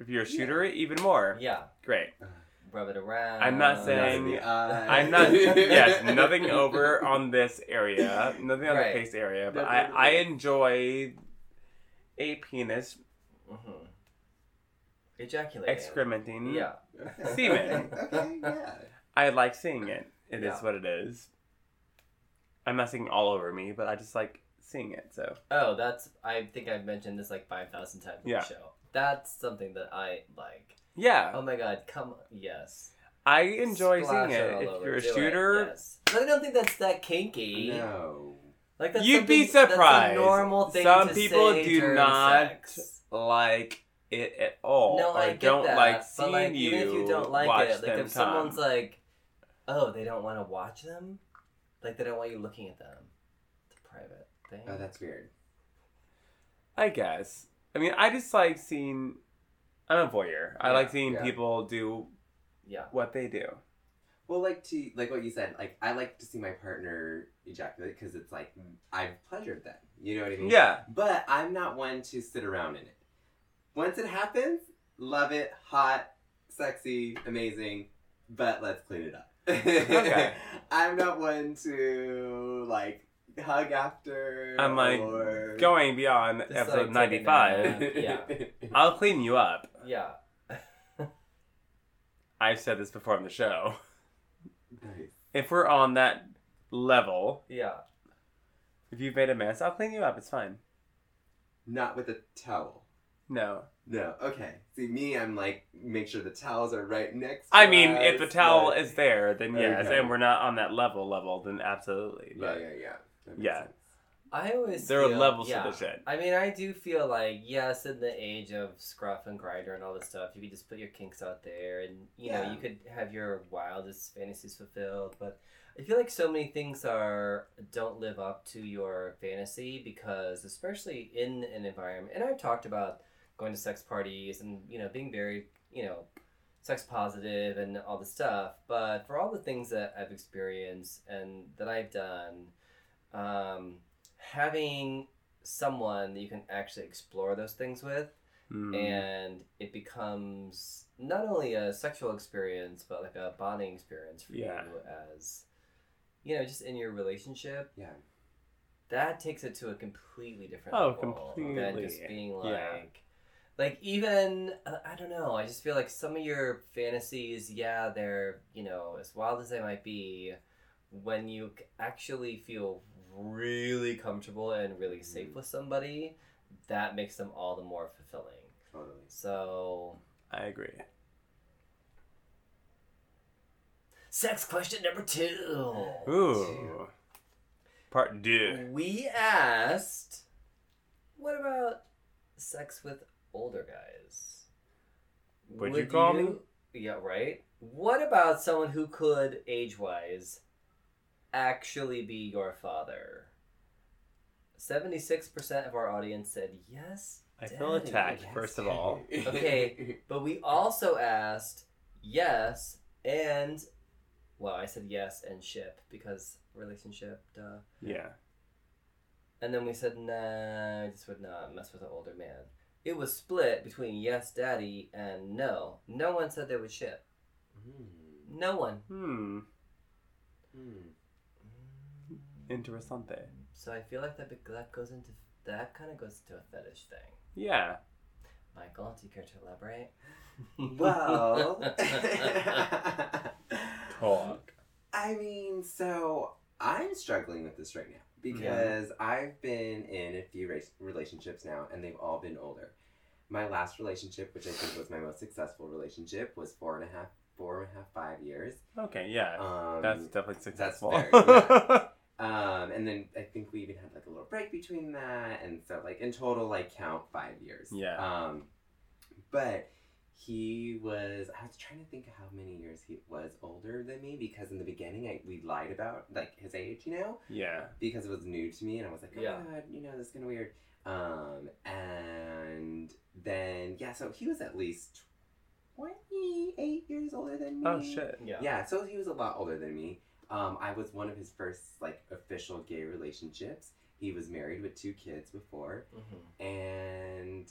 If you're a shooter, even more. Yeah, Great. rub it around. I'm not Not saying- the. I'm not. yes, nothing over on this area, nothing on Right. the face area, but No, I no, no. I enjoy a penis Mhm. Ejaculating. excrementing. Yeah. Semen. Okay, yeah. I like seeing it. It is Yeah. what it is. I'm not saying all over me, but I just like seeing it. So Oh, that's. I think I've mentioned this like five thousand times on Yeah. the show. That's something that I like. yeah, Oh my god, come. Yes. I enjoy Splash seeing it. If you're a do it, shooter, yes. But I don't think that's that kinky. No. Like that's You'd be surprised. That's a normal thing Some to people say do not sex. like it at all. No, I get don't that. like but seeing like, you. even if you don't like watch it, like them if someone's come. like, oh, they don't want to watch them, like they don't want you looking at them. It's a private thing. Oh, that's weird. I guess. I mean, I just like seeing. I'm a voyeur. I Yeah, like seeing yeah. people do yeah. what they do. Well, like to like what you said, like I like to see my partner ejaculate because it's like I've pleasured them. You know what I mean? Yeah. But I'm not one to sit around in it. Once it happens, love it, hot, sexy, amazing, but let's clean it up. Okay. I'm not one to like hug after. I'm like or... going beyond episode like, 95. Yeah. I'll clean you up. Yeah. I've said this before on the show. Nice. If we're on that level, Yeah. if you've made a mess, I'll clean you up. It's fine. Not with a towel. No. No. Okay. See me, I'm like make sure the towels are right next. I to mean, if the towel but- is there, then yes, Okay. and we're not on that level level, then absolutely. Yeah, But yeah, yeah. That makes Yeah. sense. I always there are levels yeah. to the shit. I mean, I do feel like yes, in the age of scruff and Grindr and all this stuff, you could just put your kinks out there, and you know you could have your wildest fantasies fulfilled. But I feel like so many things are don't live up to your fantasy because, especially in an environment, and I've talked about going to sex parties and you know being very you know sex positive and all this stuff. But for all the things that I've experienced and that I've done. Um, having someone that you can actually explore those things with Mm. and it becomes not only a sexual experience but like a bonding experience for Yeah. you as you know just in your relationship Yeah. that takes it to a completely different Oh, level than completely. just being like Yeah. like even uh, i don't know i just feel like some of your fantasies yeah they're you know as wild as they might be when you actually feel really comfortable and really safe Mhm. with somebody that makes them all the more fulfilling Totally. so I agree. sex question number two Ooh. Part two. we asked what about sex with older guys Would you call me? yeah right what about someone who could age-wise actually be your father 76% of our audience said yes I feel Daddy. attacked, first of all. Okay. but we also asked yes and well i said yes and ship because relationship duh Yeah. And then we said, nah, I just would not mess with an older man. It was split between yes, daddy, and no. No one said they would ship. Mm. No one. Hmm. Mm. Interessante. So I feel like that be- that goes into that kind of goes into a fetish thing. Yeah. Michael, do you care to elaborate? Well, Talk. I mean, so I'm struggling with this right now because I've been in a few race- relationships now, and they've all been older. My last relationship, which I think was my most successful relationship, was four and a half, four and a half, five years. Okay, yeah. Um, That's definitely successful. fair, yeah. Um, and then I think we even had like a little break between that, and so like in total, like count five years. Yeah. Um, but he was. I was trying to think of how many years he was older than me because in the beginning I, we lied about like his age, you know, Yeah. because it was new to me, and I was like, oh Yeah. god, you know, this is kind of weird. Um, and then yeah, so he was at least twenty eight years older than me. Oh shit. Yeah. Yeah, so he was a lot older than me. Um, I was one of his first like official gay relationships. He was married with two kids before, hmm and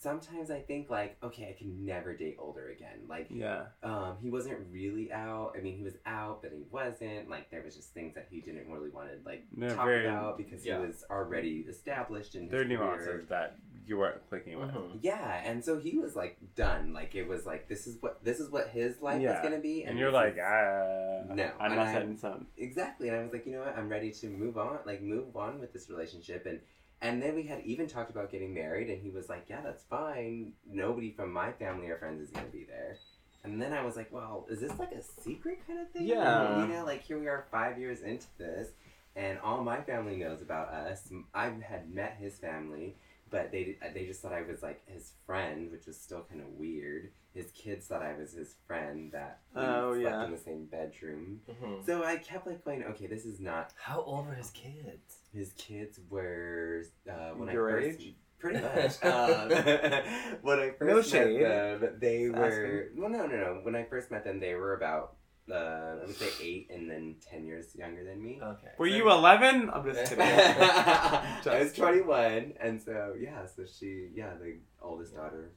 sometimes I think like, okay, I can never date older again. Like, Yeah. um, he wasn't really out. I mean, he was out, but he wasn't. Like, there was just things that he didn't really want to like They're talk very- about because yeah. he was already established in his There are career. nuances that you weren't clicking with. Mhm. Yeah, and so he was like done. Like it was like this is what this is what his life Yeah. is gonna be, And you're like, is- ah, No, I'm and not setting some. exactly. And I was like, you know what, I'm ready to move on, like move on with this relationship. And and then we had even talked about getting married, and he was like, yeah, that's fine. Nobody from my family or friends is gonna be there. And then I was like, well, is this like a secret kind of thing? Yeah. You know, like here we are five years into this, and all my family knows about us. I had met his family, but they they just thought I was like his friend, which was still kind of weird. His kids thought I was his friend that we Oh, slept yeah. in the same bedroom. hmm So I kept like going, okay, this is not How old were his kids? His kids were uh, when Your I first age? pretty much um, when I first No met shade. them they Just were well no no no when I first met them they were about uh, I would say eight and then ten years younger than me. Okay. Were So- you 11? I'm just kidding. I was 21, and so yeah, so she, yeah, the oldest daughter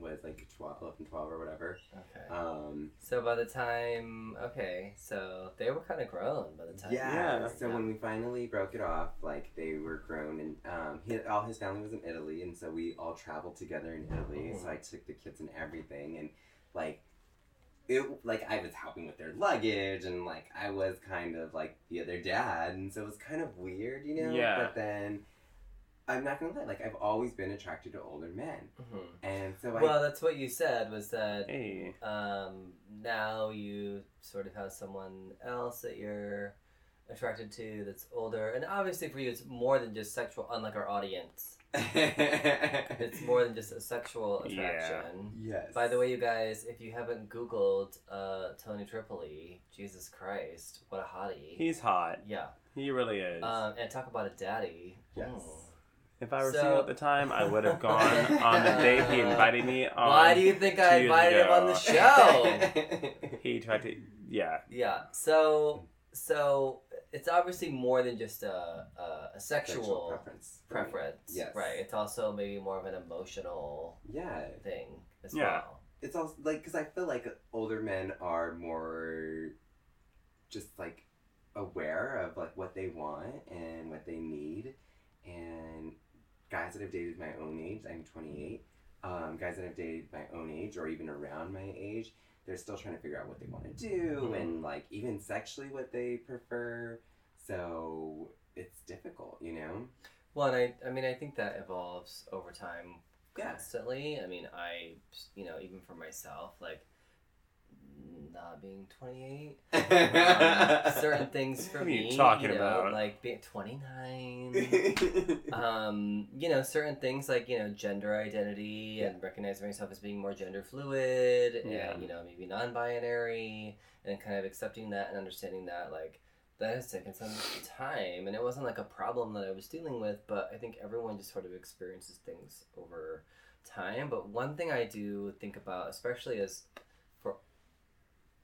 was like 12, 11, 12 or whatever. Okay. Um, So by the time, okay, so they were kind of grown by the time. yeah, Yeah. So Yeah. when we finally broke it off, like they were grown, and um, he, all his family was in Italy, and so we all traveled together in Italy. So I took the kids and everything, and like. It like I was helping with their luggage and like I was kind of like the other dad and so it was kind of weird, you know. Yeah. But then I'm not gonna lie, like I've always been attracted to older men, Mhm. and so I Well, that's what you said was that Hey. um, now you sort of have someone else that you're attracted to that's older, and obviously for you it's more than just sexual. Unlike our audience, it's more than just a sexual attraction. Yeah. attraction. yes. By the way, you guys, if you haven't Googled uh, Tony Tripoli, Jesus Christ, what a hottie! He's hot. yeah, He really is. um, and talk about a daddy. Yes. Mm. If I were so- single at the time, I would have gone on the date he invited me on. Why do you think I two years invited him on the show? He tried to. Yeah. Yeah. So so it's obviously more than just a a, a sexual, Sexual preference. preference. Yes. Right. It's also maybe more of an emotional Yeah, thing as Yeah. well. it's also like because I feel like older men are more just like aware of like what they want and what they need, and guys that have dated my own age, I'm 28. Um, guys that have dated my own age or even around my age, they're still trying to figure out what they want to do Mhm. and like even sexually what they prefer. So it's difficult, you know. Well, and I I mean I think that evolves over time Yeah. constantly. I mean I you know even for myself like not being 28 um, certain things for What are you me talking know, about? like being 29 um, you know, certain things like, you know, gender identity and recognizing myself as being more gender fluid Yeah. and, you know, maybe non binary and kind of accepting that and understanding that, like, that has taken some time and it wasn't like a problem that I was dealing with, but I think everyone just sort of experiences things over time. But one thing I do think about, especially as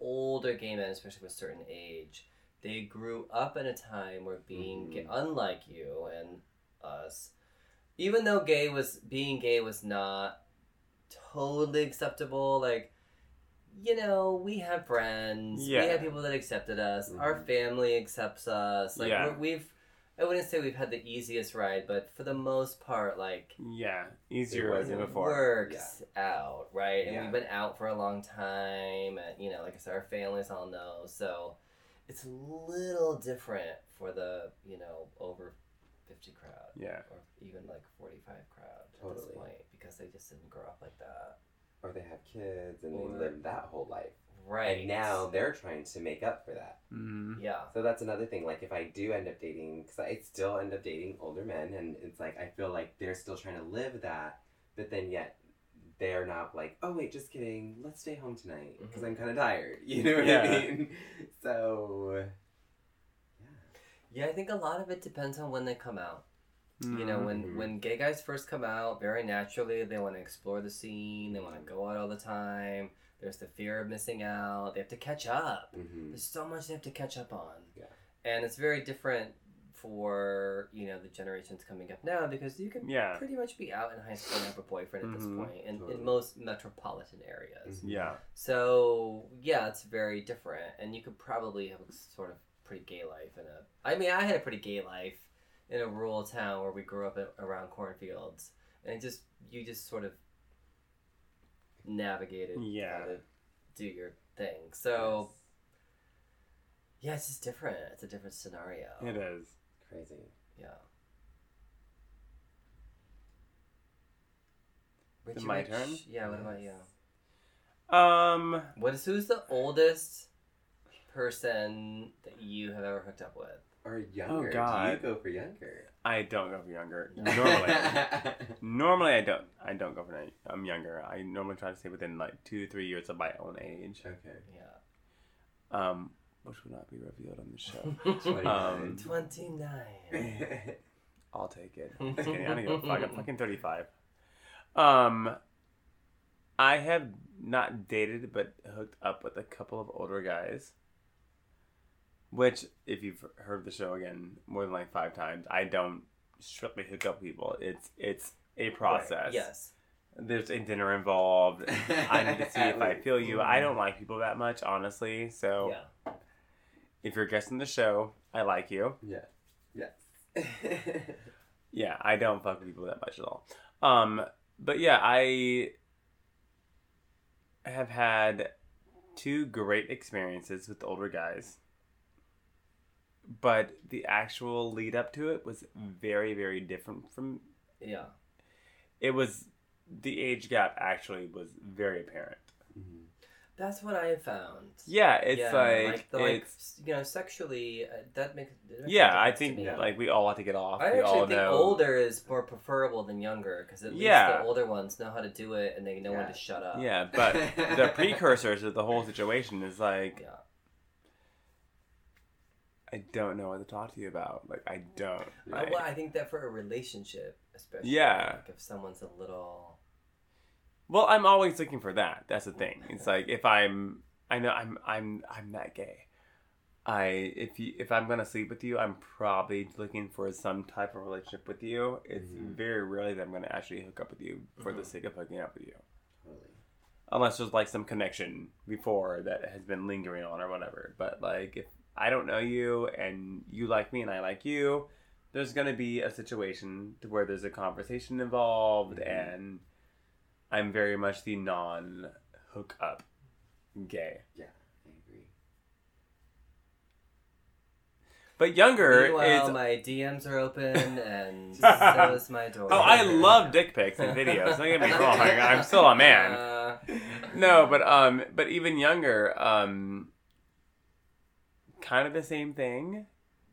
older gay men, especially with a certain age, they grew up in a time where being gay, unlike you and us, even though gay was being gay was not totally acceptable, like you know, we have friends, Yeah. we have people that accepted us, our Mhm. family accepts us, like Yeah. we're, we've. I wouldn't say we've had the easiest ride, but for the most part, like Yeah. Easier It was than it before. works out, right? And Yeah. we've been out for a long time, and you know, like I said, our families all know. So it's a little different for the you know over fifty crowd, Yeah. or even like forty five crowd at this point because they just didn't grow up like that, or they have kids and Or- they live that whole life. Right? And now they're trying to make up for that. hmm yeah, So that's another thing. Like if I do end up dating, because I still end up dating older men, and it's like I feel like they're still trying to live that, but then yet they are not like, oh wait, just kidding, let's stay home tonight because Mhm. I'm kind of tired. You know what Yeah. I mean? So, Yeah, Yeah, I think a lot of it depends on when they come out. You know, when Mhm. when gay guys first come out, very naturally they want to explore the scene. They want to go out all the time. There's the fear of missing out. They have to catch up. hmm There's so much they have to catch up on. Yeah. And it's very different for you know the generations coming up now because you can Yeah. pretty much be out in high school and have a boyfriend at Mhm. this point in, Totally. in most metropolitan areas. Mhm. Yeah. So yeah, it's very different, and you could probably have a sort of pretty gay life in a. I mean, I had a pretty gay life in a rural town where we grew up at, around cornfields, and it just you just sort of navigated Yeah. how to do your thing. So yeah, it's just different. It's a different scenario. It is. crazy. Yeah. it Richie my Rich? turn? Yeah. What about you? Um, What is who's the oldest person that you have ever hooked up with? Or younger. Do God. you go for younger? I don't go for younger. No. Normally, normally I don't. I don't go for any. I'm younger. I normally try to stay within like two, three years of my own age. okay. Yeah. Um, which will not be revealed on the show. Twenty Um, Twenty nine. nine. I'll take it. Just kidding. I don't give a fuck. I'm fucking 35. Um, I have not dated, but hooked up with a couple of older guys. Which, if you've heard the show again more than like five times, I don't strictly hook up people. It's it's a process. Right, Yes. There's a dinner involved. I need to see if I feel you. I Mm-hmm. don't like people that much, honestly. So Yeah. if you're guessing the show, I like you. Yeah. Yes. Yeah, I don't fuck with people that much at all. Um, but yeah, I have had two great experiences with older guys. But the actual lead up to it was very, very different from Yeah. it was the age gap actually was very apparent. Mhm. That's what I found. Yeah, it's Yeah, like, the, like it's you know sexually uh, that makes. yeah, I think. Yeah. like we all have to get off. I we all actually think know. older is more preferable than younger because at least Yeah. the older ones know how to do it and they know when to shut up. Yeah, but the precursors of the whole situation is like Yeah. I don't know what to talk to you about. Like I don't. I, Like, well, I think that for a relationship, especially, Yeah. like if someone's a little, well, I'm always looking for that. That's the thing. It's like if I'm, I know I'm, I'm, I'm that gay. I if you if I'm gonna sleep with you, I'm probably looking for some type of relationship with you. It's Mhm. very rarely that I'm gonna actually hook up with you for the Mhm. sake of hooking up with you, Totally. unless there's like some connection before that has been lingering on or whatever. But like if I don't know you and you like me and I like you, there's gonna be a situation to where there's a conversation involved, Mhm. and I'm very much the non hookup gay. Yeah, I agree. But younger meanwhile, is my DMs are open and So so is my door. oh, I love dick pics and videos. Don't get me wrong, I'm still a man. Uh, No, but um, but even younger, um, kind of the same thing.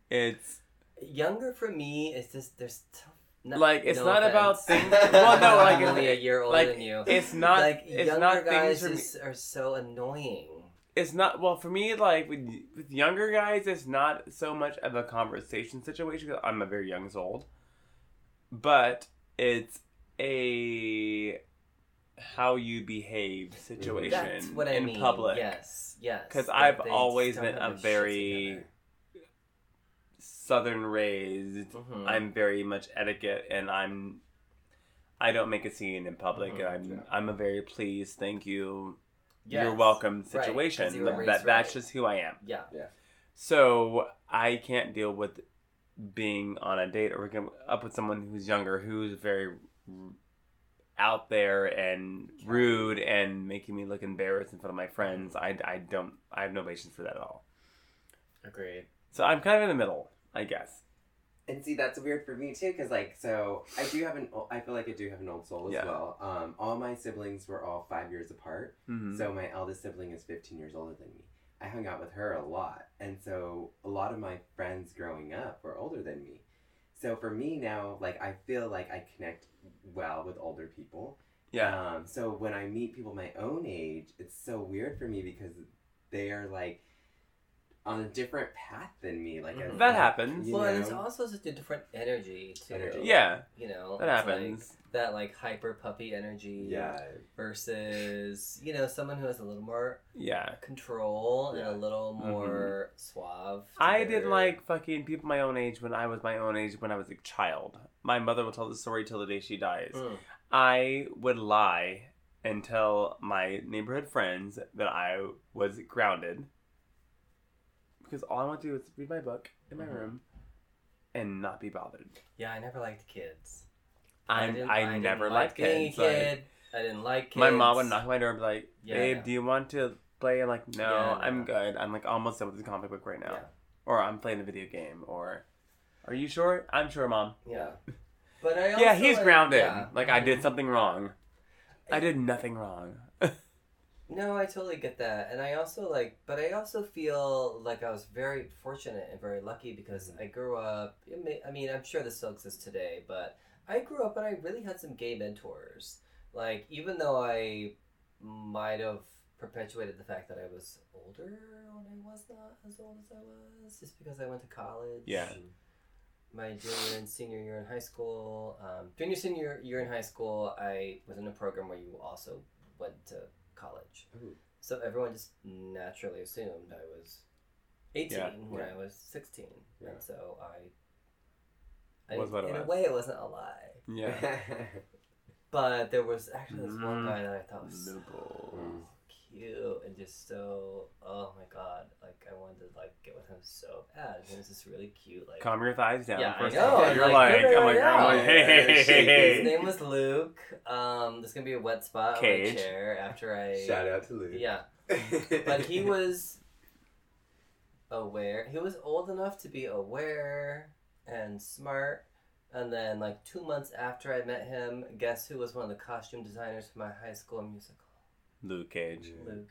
It's younger for me is just there's. T- no, like it's no not about offense. things. Well, no, like I'm only a year older like than you. it's not. like it's younger not guys me. are so annoying. it's not well for me like with, with younger guys it's not so much of a conversation situation because i'm a very young soul but it's a how you behave situation That's what I in mean. public Yes, yes. because i've always been a have their shit very southern raised Mhm. i'm very much etiquette and i'm i don't make a scene in public Mhm. and i'm i'm a very please thank you Yes. you're welcome Right, 'cause situation you were that, raised that that's right. just who i am Yeah. Yeah. So I can't deal with being on a date or hooking up with someone who's younger, who's very r- out there and rude and making me look embarrassed in front of my friends. I, I don't, I have no patience for that at all. Agreed. So I'm kind of in the middle, I guess. And see, that's weird for me too, because like, so I do have an, I feel like I do have an old soul as Yeah. well. Um, all my siblings were all five years apart, Mhm. so my eldest sibling is fifteen years older than me. I hung out with her a lot, and so a lot of my friends growing up were older than me. So for me now, like I feel like I connect well with older people, Yeah. Um, so when I meet people my own age, it's so weird for me because they are like on a different path than me. Like Mhm. a- That happens. you well, and it's also such a different energy too. Energy. Yeah, You know, that it's like happens. that like hyper puppy energy. Yeah. Versus, you know, someone who has a little more Yeah. control and a little more suave. Mm-hmm. I together. didn't like fucking people my own age when I was my own age when I was a child. My mother will tell the story till the day she dies. Mm. I would lie and tell my neighborhood friends that I was grounded because all I want to do is read my book in my Mhm. room and not be bothered. Yeah, I never liked kids. I'm, didn't- I, didn't never like liked being kids. a like- I didn't like kids. my mom would knock on my door and be like, Yeah, "Babe, yeah. do you want to play?" I'm like, "No, Yeah, I'm no. good. I'm like almost done with the comic book right now, or I'm playing a video game, or are you sure? I'm sure, mom. Yeah. But I also yeah, he's like- grounded. Like I did something wrong. I did nothing wrong. No, I totally get that, and I also like, but I also feel like I was very fortunate and very lucky because I grew up. May, I mean, I'm sure this still exists today, but I grew up and I really had some gay mentors. Like, even though I might have perpetuated the fact that I was older when I was not as old as I was, just because I went to college. Yeah. My junior and senior year in high school, um, junior senior year in high school, I was in a program where you also went to college. Ooh. So everyone just naturally assumed I was 18 Yeah, when yeah. I was 16. Yeah. And so I. I Was what in a way, it wasn't a lie. yeah. But there was actually this one Mm. guy that I thought was so Nipple. Cute and just so. Oh my god. Like, I wanted to like get with him so bad. And he was just really cute. Like, Calm your thighs down. Yeah, for I a know, You're like, like, figure I'm like, it I'm like, out. hey, hey, hey, his name was Luke. Um, there's gonna be a wet spot on Cage. my chair after I. Shout out to Luke. Yeah. but he was aware. He was old enough to be aware and smart. And then, like two months after I met him, guess who was one of the costume designers for my high school musical? Luke Cage. Luke.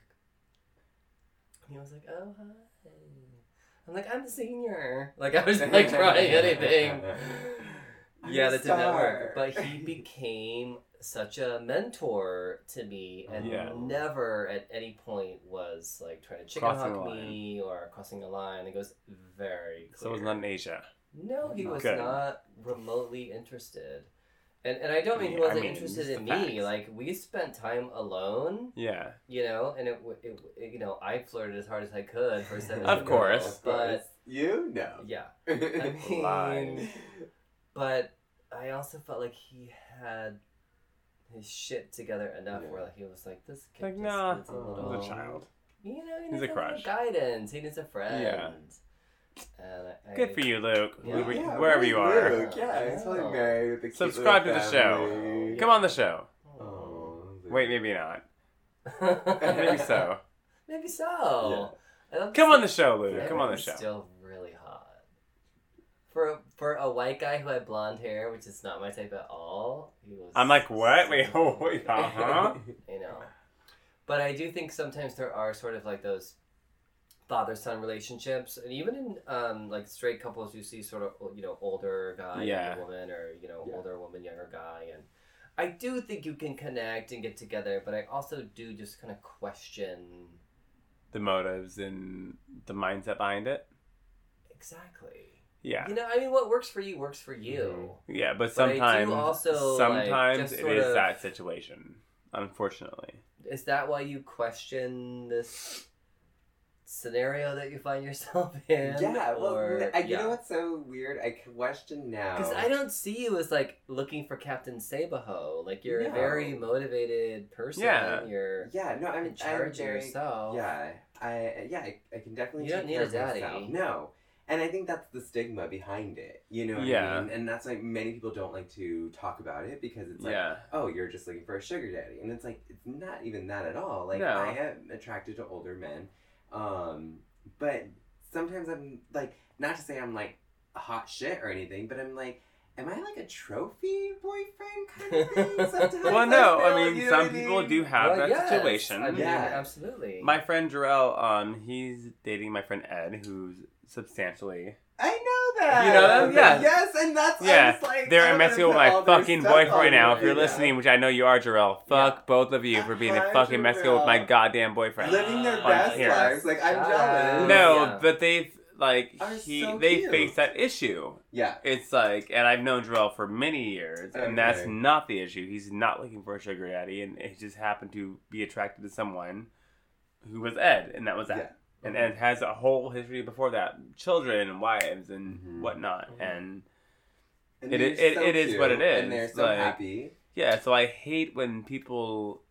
He was like, "Oh hi." I'm like, "I'm the senior." Like I was like trying anything. I'm yeah, a that did not work. But he became such a mentor to me, and Yeah. never at any point was like trying to chicken Crossing hawk me or crossing a line. It was very clear. So it was not in Asia. No, he was Good. not remotely interested. And, and I don't mean he wasn't mean, interested in me. facts. Like we spent time alone, Yeah. you know, and it, it, it you know I flirted as hard as I could for seven. Of course. Of course. but you know. yeah, I mean, Lies. but I also felt like he had his shit together enough Yeah. where like, he was like, this kid Like, just nah, needs a little He's a child. You know, he He's needs a a, crush. guidance. He needs a friend. Yeah. And I, Good for you, Luke. Yeah. Whoever- Yeah, wherever you are. Luke. Yeah, he's probably Oh. married with a cute Subscribe little to the show. family. Come on the show. Oh, Wait, maybe not. Maybe so. Maybe so. I love Come on the show, Luke. Come on the show. Still really hot. For a, for a white guy who had blonde hair, which is not my type at all, he was. I'm like, what? Wait, oh, wait, uh huh. You know, but I do think sometimes there are sort of like those father son relationships, and even in um like straight couples, you see sort of you know older guy, Yeah. younger woman, or you know Yeah. older woman, younger guy, and. I do think you can connect and get together, but I also do just kind of question The motives and the mindset behind it. exactly. Yeah. You know, I mean, what works for you works for you. Yeah, but But sometimes, also, like, sometimes just it is of- that situation. Unfortunately. Is that why you question this scenario that you find yourself in? Yeah, well, or, n- I, you know what's so weird? I question now. Because I don't see you as like looking for Captain Save-a-Hoe. Like you're a very motivated person. Yeah. You're Yeah, no, I'm, in charge I'm of very, yourself. Yeah, I yeah, I, I can definitely. You don't take need a daddy. myself. No, and I think that's the stigma behind it. You know what Yeah. I mean? And that's why many people don't like to talk about it because it's like, yeah. oh, you're just looking for a sugar daddy, and it's like it's not even that at all. Like No. I am attracted to older men, um, but sometimes I'm like, not to say I'm like a hot shit or anything, but I'm like. Am I like a trophy boyfriend kind of thing? Sometimes Well, no, feel, I mean, you know some people mean? do have Well, that yes. situation. I mean, Yeah. absolutely. My friend Jarrell, um, he's dating my friend Ed, who's substantially. I know that. You know them? Yeah. Yes, and that's I Yeah, was like, they're I'm in Mexico with my fucking boyfriend right now. If you're yeah. listening, which I know you are, Jarrell, fuck both of you for being a Hi, fucking Mexico with my goddamn boyfriend. living their best here. lives. Like I'm Shout jealous. No, Yeah. but they've like Are he so they cute. face that issue. Yeah. It's like, and I've known Jarrell for many years, and that's not the issue. He's not looking for a sugar daddy, and he just happened to be attracted to someone who was Ed, and that was that. Yeah. And Ed has a whole history before that, children and wives and Mhm. whatnot, Mhm. and And It they're is- it- it is what it is And they're so like- happy. yeah. So I hate when people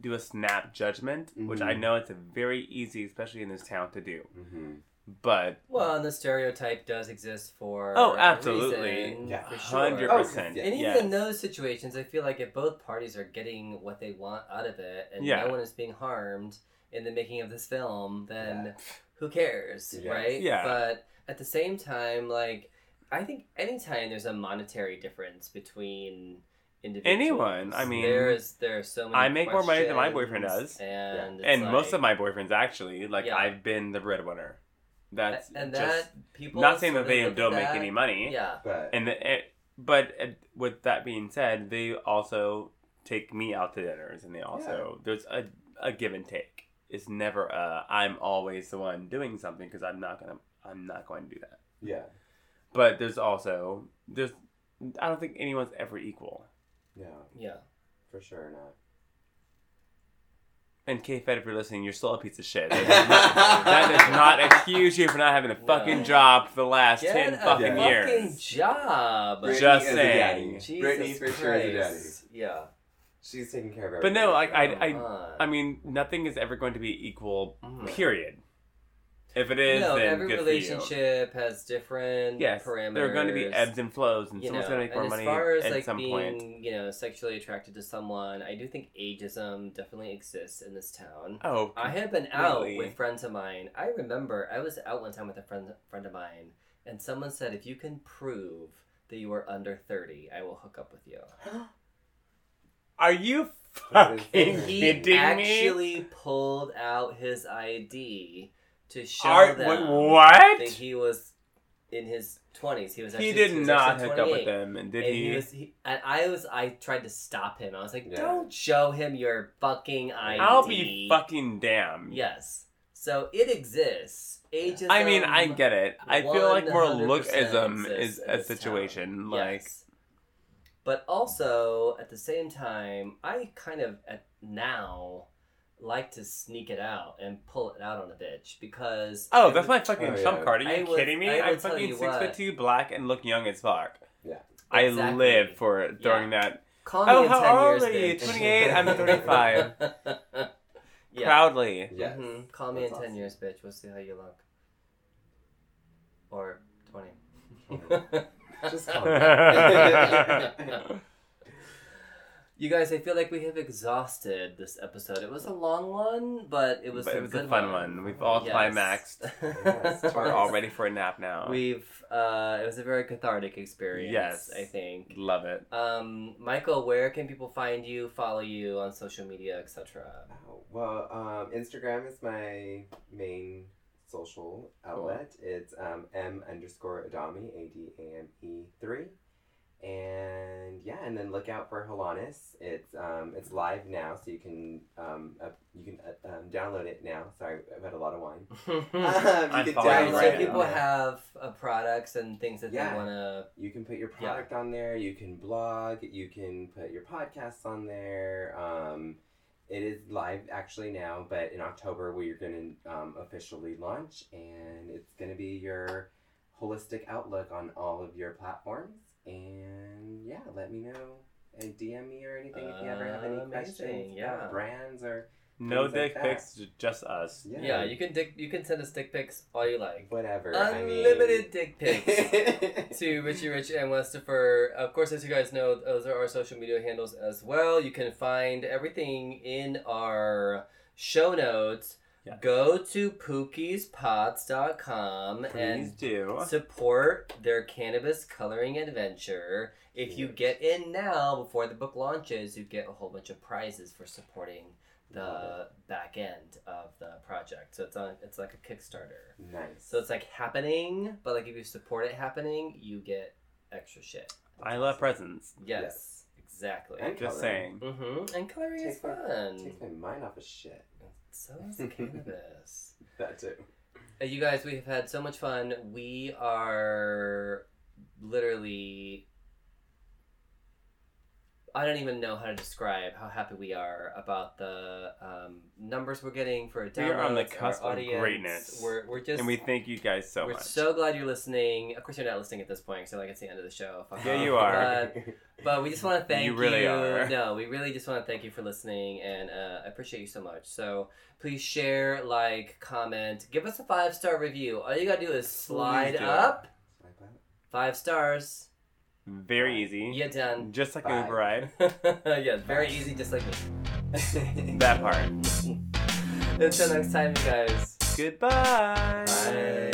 do a snap judgment, which I Mhm. know it's a very easy, especially in this town, to do. Mm-hmm. But Well, and the stereotype does exist for Oh, absolutely. reason, Yeah. for sure. hundred Oh, percent, yeah. And even yes. in those situations, I feel like if both parties are getting what they want out of it, and Yeah. no one is being harmed in the making of this film, then Yeah. who cares, Yes. right? Yeah. But at the same time, like I think anytime there's a monetary difference between individuals, Anyone, I mean, there is there are so many. I make more money than my boyfriend does. and it's and most of my boyfriends actually, like Yeah. I've been the breadwinner. That's and just that people not saying that they don't make any money. Yeah, But And the, it, but uh, with that being said, they also take me out to dinners, and they also there's a a give and take. It's never a I'm always the one doing something because I'm not gonna I'm not going to do that. yeah. But there's also there's I don't think anyone's ever equal. Yeah. yeah. For sure not. And K Fed, if you're listening, you're still a piece of shit. That does not, that does not excuse you for not having a fucking No. job for the last Get ten a fucking fucking years. job. Britney Just saying. daddy. Jesus Britney for sure is a daddy. Yeah. She's taking care of her. But no, like I, I. I mean, nothing is ever going to be equal. Mhm. Period. If it is, no, then every good for you. relationship has different Yes, parameters. there are going to be ebbs and flows, and you someone's know, going to make more and money as far as at like some being, point. you know, sexually attracted to someone, I do think ageism definitely exists in this town. Oh, I have been out completely. with friends of mine. I remember I was out one time with a friend friend of mine, and someone said, "If you can prove that you are under thirty, I will hook up with you." are you fucking so He kidding me? actually pulled out his ID to show Are, them what? that he was in his twenties. He was. He Actually, did was not hook up with them, and did and he? he was, he, and I was, I tried to stop him. I was like, Yeah. "Don't show him your fucking ID." I'll be fucking damned. Yes. So it exists. Ageism. I mean, I get it. I feel like more 100% lookism exists is a this town. situation. Like, Yes. But also at the same time, I kind of at now like to sneak it out and pull it out on a bitch because oh, I that's would- my fucking Oh, trump yeah. card. Are you I would- kidding me? I will I'm fucking you six foot two, black, and look young as fuck. Yeah. I live for it during that Call me Oh, in how 10 old years, are you? 28? I'm 35. yeah. proudly. Yes. Mhm. Call me That's in 10 years, bitch. We'll see how you look. Or 20. Just call you guys, I feel like we have exhausted this episode. It was a long one, but it was But a it was a good fun one. We've all Yes. climaxed. Yes, We're all ready for a nap now. We've uh, it was a very cathartic experience. Yes. I think. Love it. Um, Michael, where can people find you, follow you on social media, etc.? Oh, Well, um, Instagram is my main social outlet. It's um, m underscore Adame, A D A M E three, and yeah, and then look out for Holanis. It's um, it's live now, so you can um, uh, you can uh, um, download it now. Sorry, I've had a lot of wine. Um, you can following Right, so right people now. have uh, products and things that Yeah. they want to. You can put your product on there. You can blog. You can put your podcasts on there. Um, it is live actually now, but in October we're going to um, officially launch, and it's going to be your holistic outlook on all of your platforms. And yeah, let me know and DM me or anything if you ever have any Amazing, questions yeah. about brands or No Things like dick pics, j- just us. yeah, Yeah, you can dick, you can send us dick pics all you like. whatever. I mean- Unlimited dick pics. to Richie Rich and Westifer. Of course, as you guys know, those are our social media handles as well. You can find everything in our show notes. Yes. Go to pookiespots.com Please and do. support their cannabis coloring adventure. If you get in now before the book launches, you get a whole bunch of prizes for supporting the back end of the project. So it's on it's like a Kickstarter. Nice. So it's like happening, but like if you support it happening, you get extra shit. I love presents. Yes, Yes. exactly. And Just coloring. saying. mm-hmm. And coloring is Takes my- fun. Takes my mind off of shit. So is the cannabis. That too. Uh, You guys, we have had so much fun. We are literally. I don't even know how to describe how happy we are about the um, numbers we're getting for downloads. We are on the cusp of greatness. We're, we're just and we thank you guys so we're much. so glad you're listening. Of course, you're not listening at this point, so like it's the end of the show. Fuck Yeah, off. you are. But, but we just want to thank you. You really are. No, we really just want to thank you for listening, and uh, I appreciate you so much. So please share, like, comment, give us a five star review. All you gotta do is slide do. up Swipe up. five stars. Very easy. You done? Just like Bye. an Uber ride. yeah, very easy, just like me. That part. Until next time, you guys. Goodbye. Bye.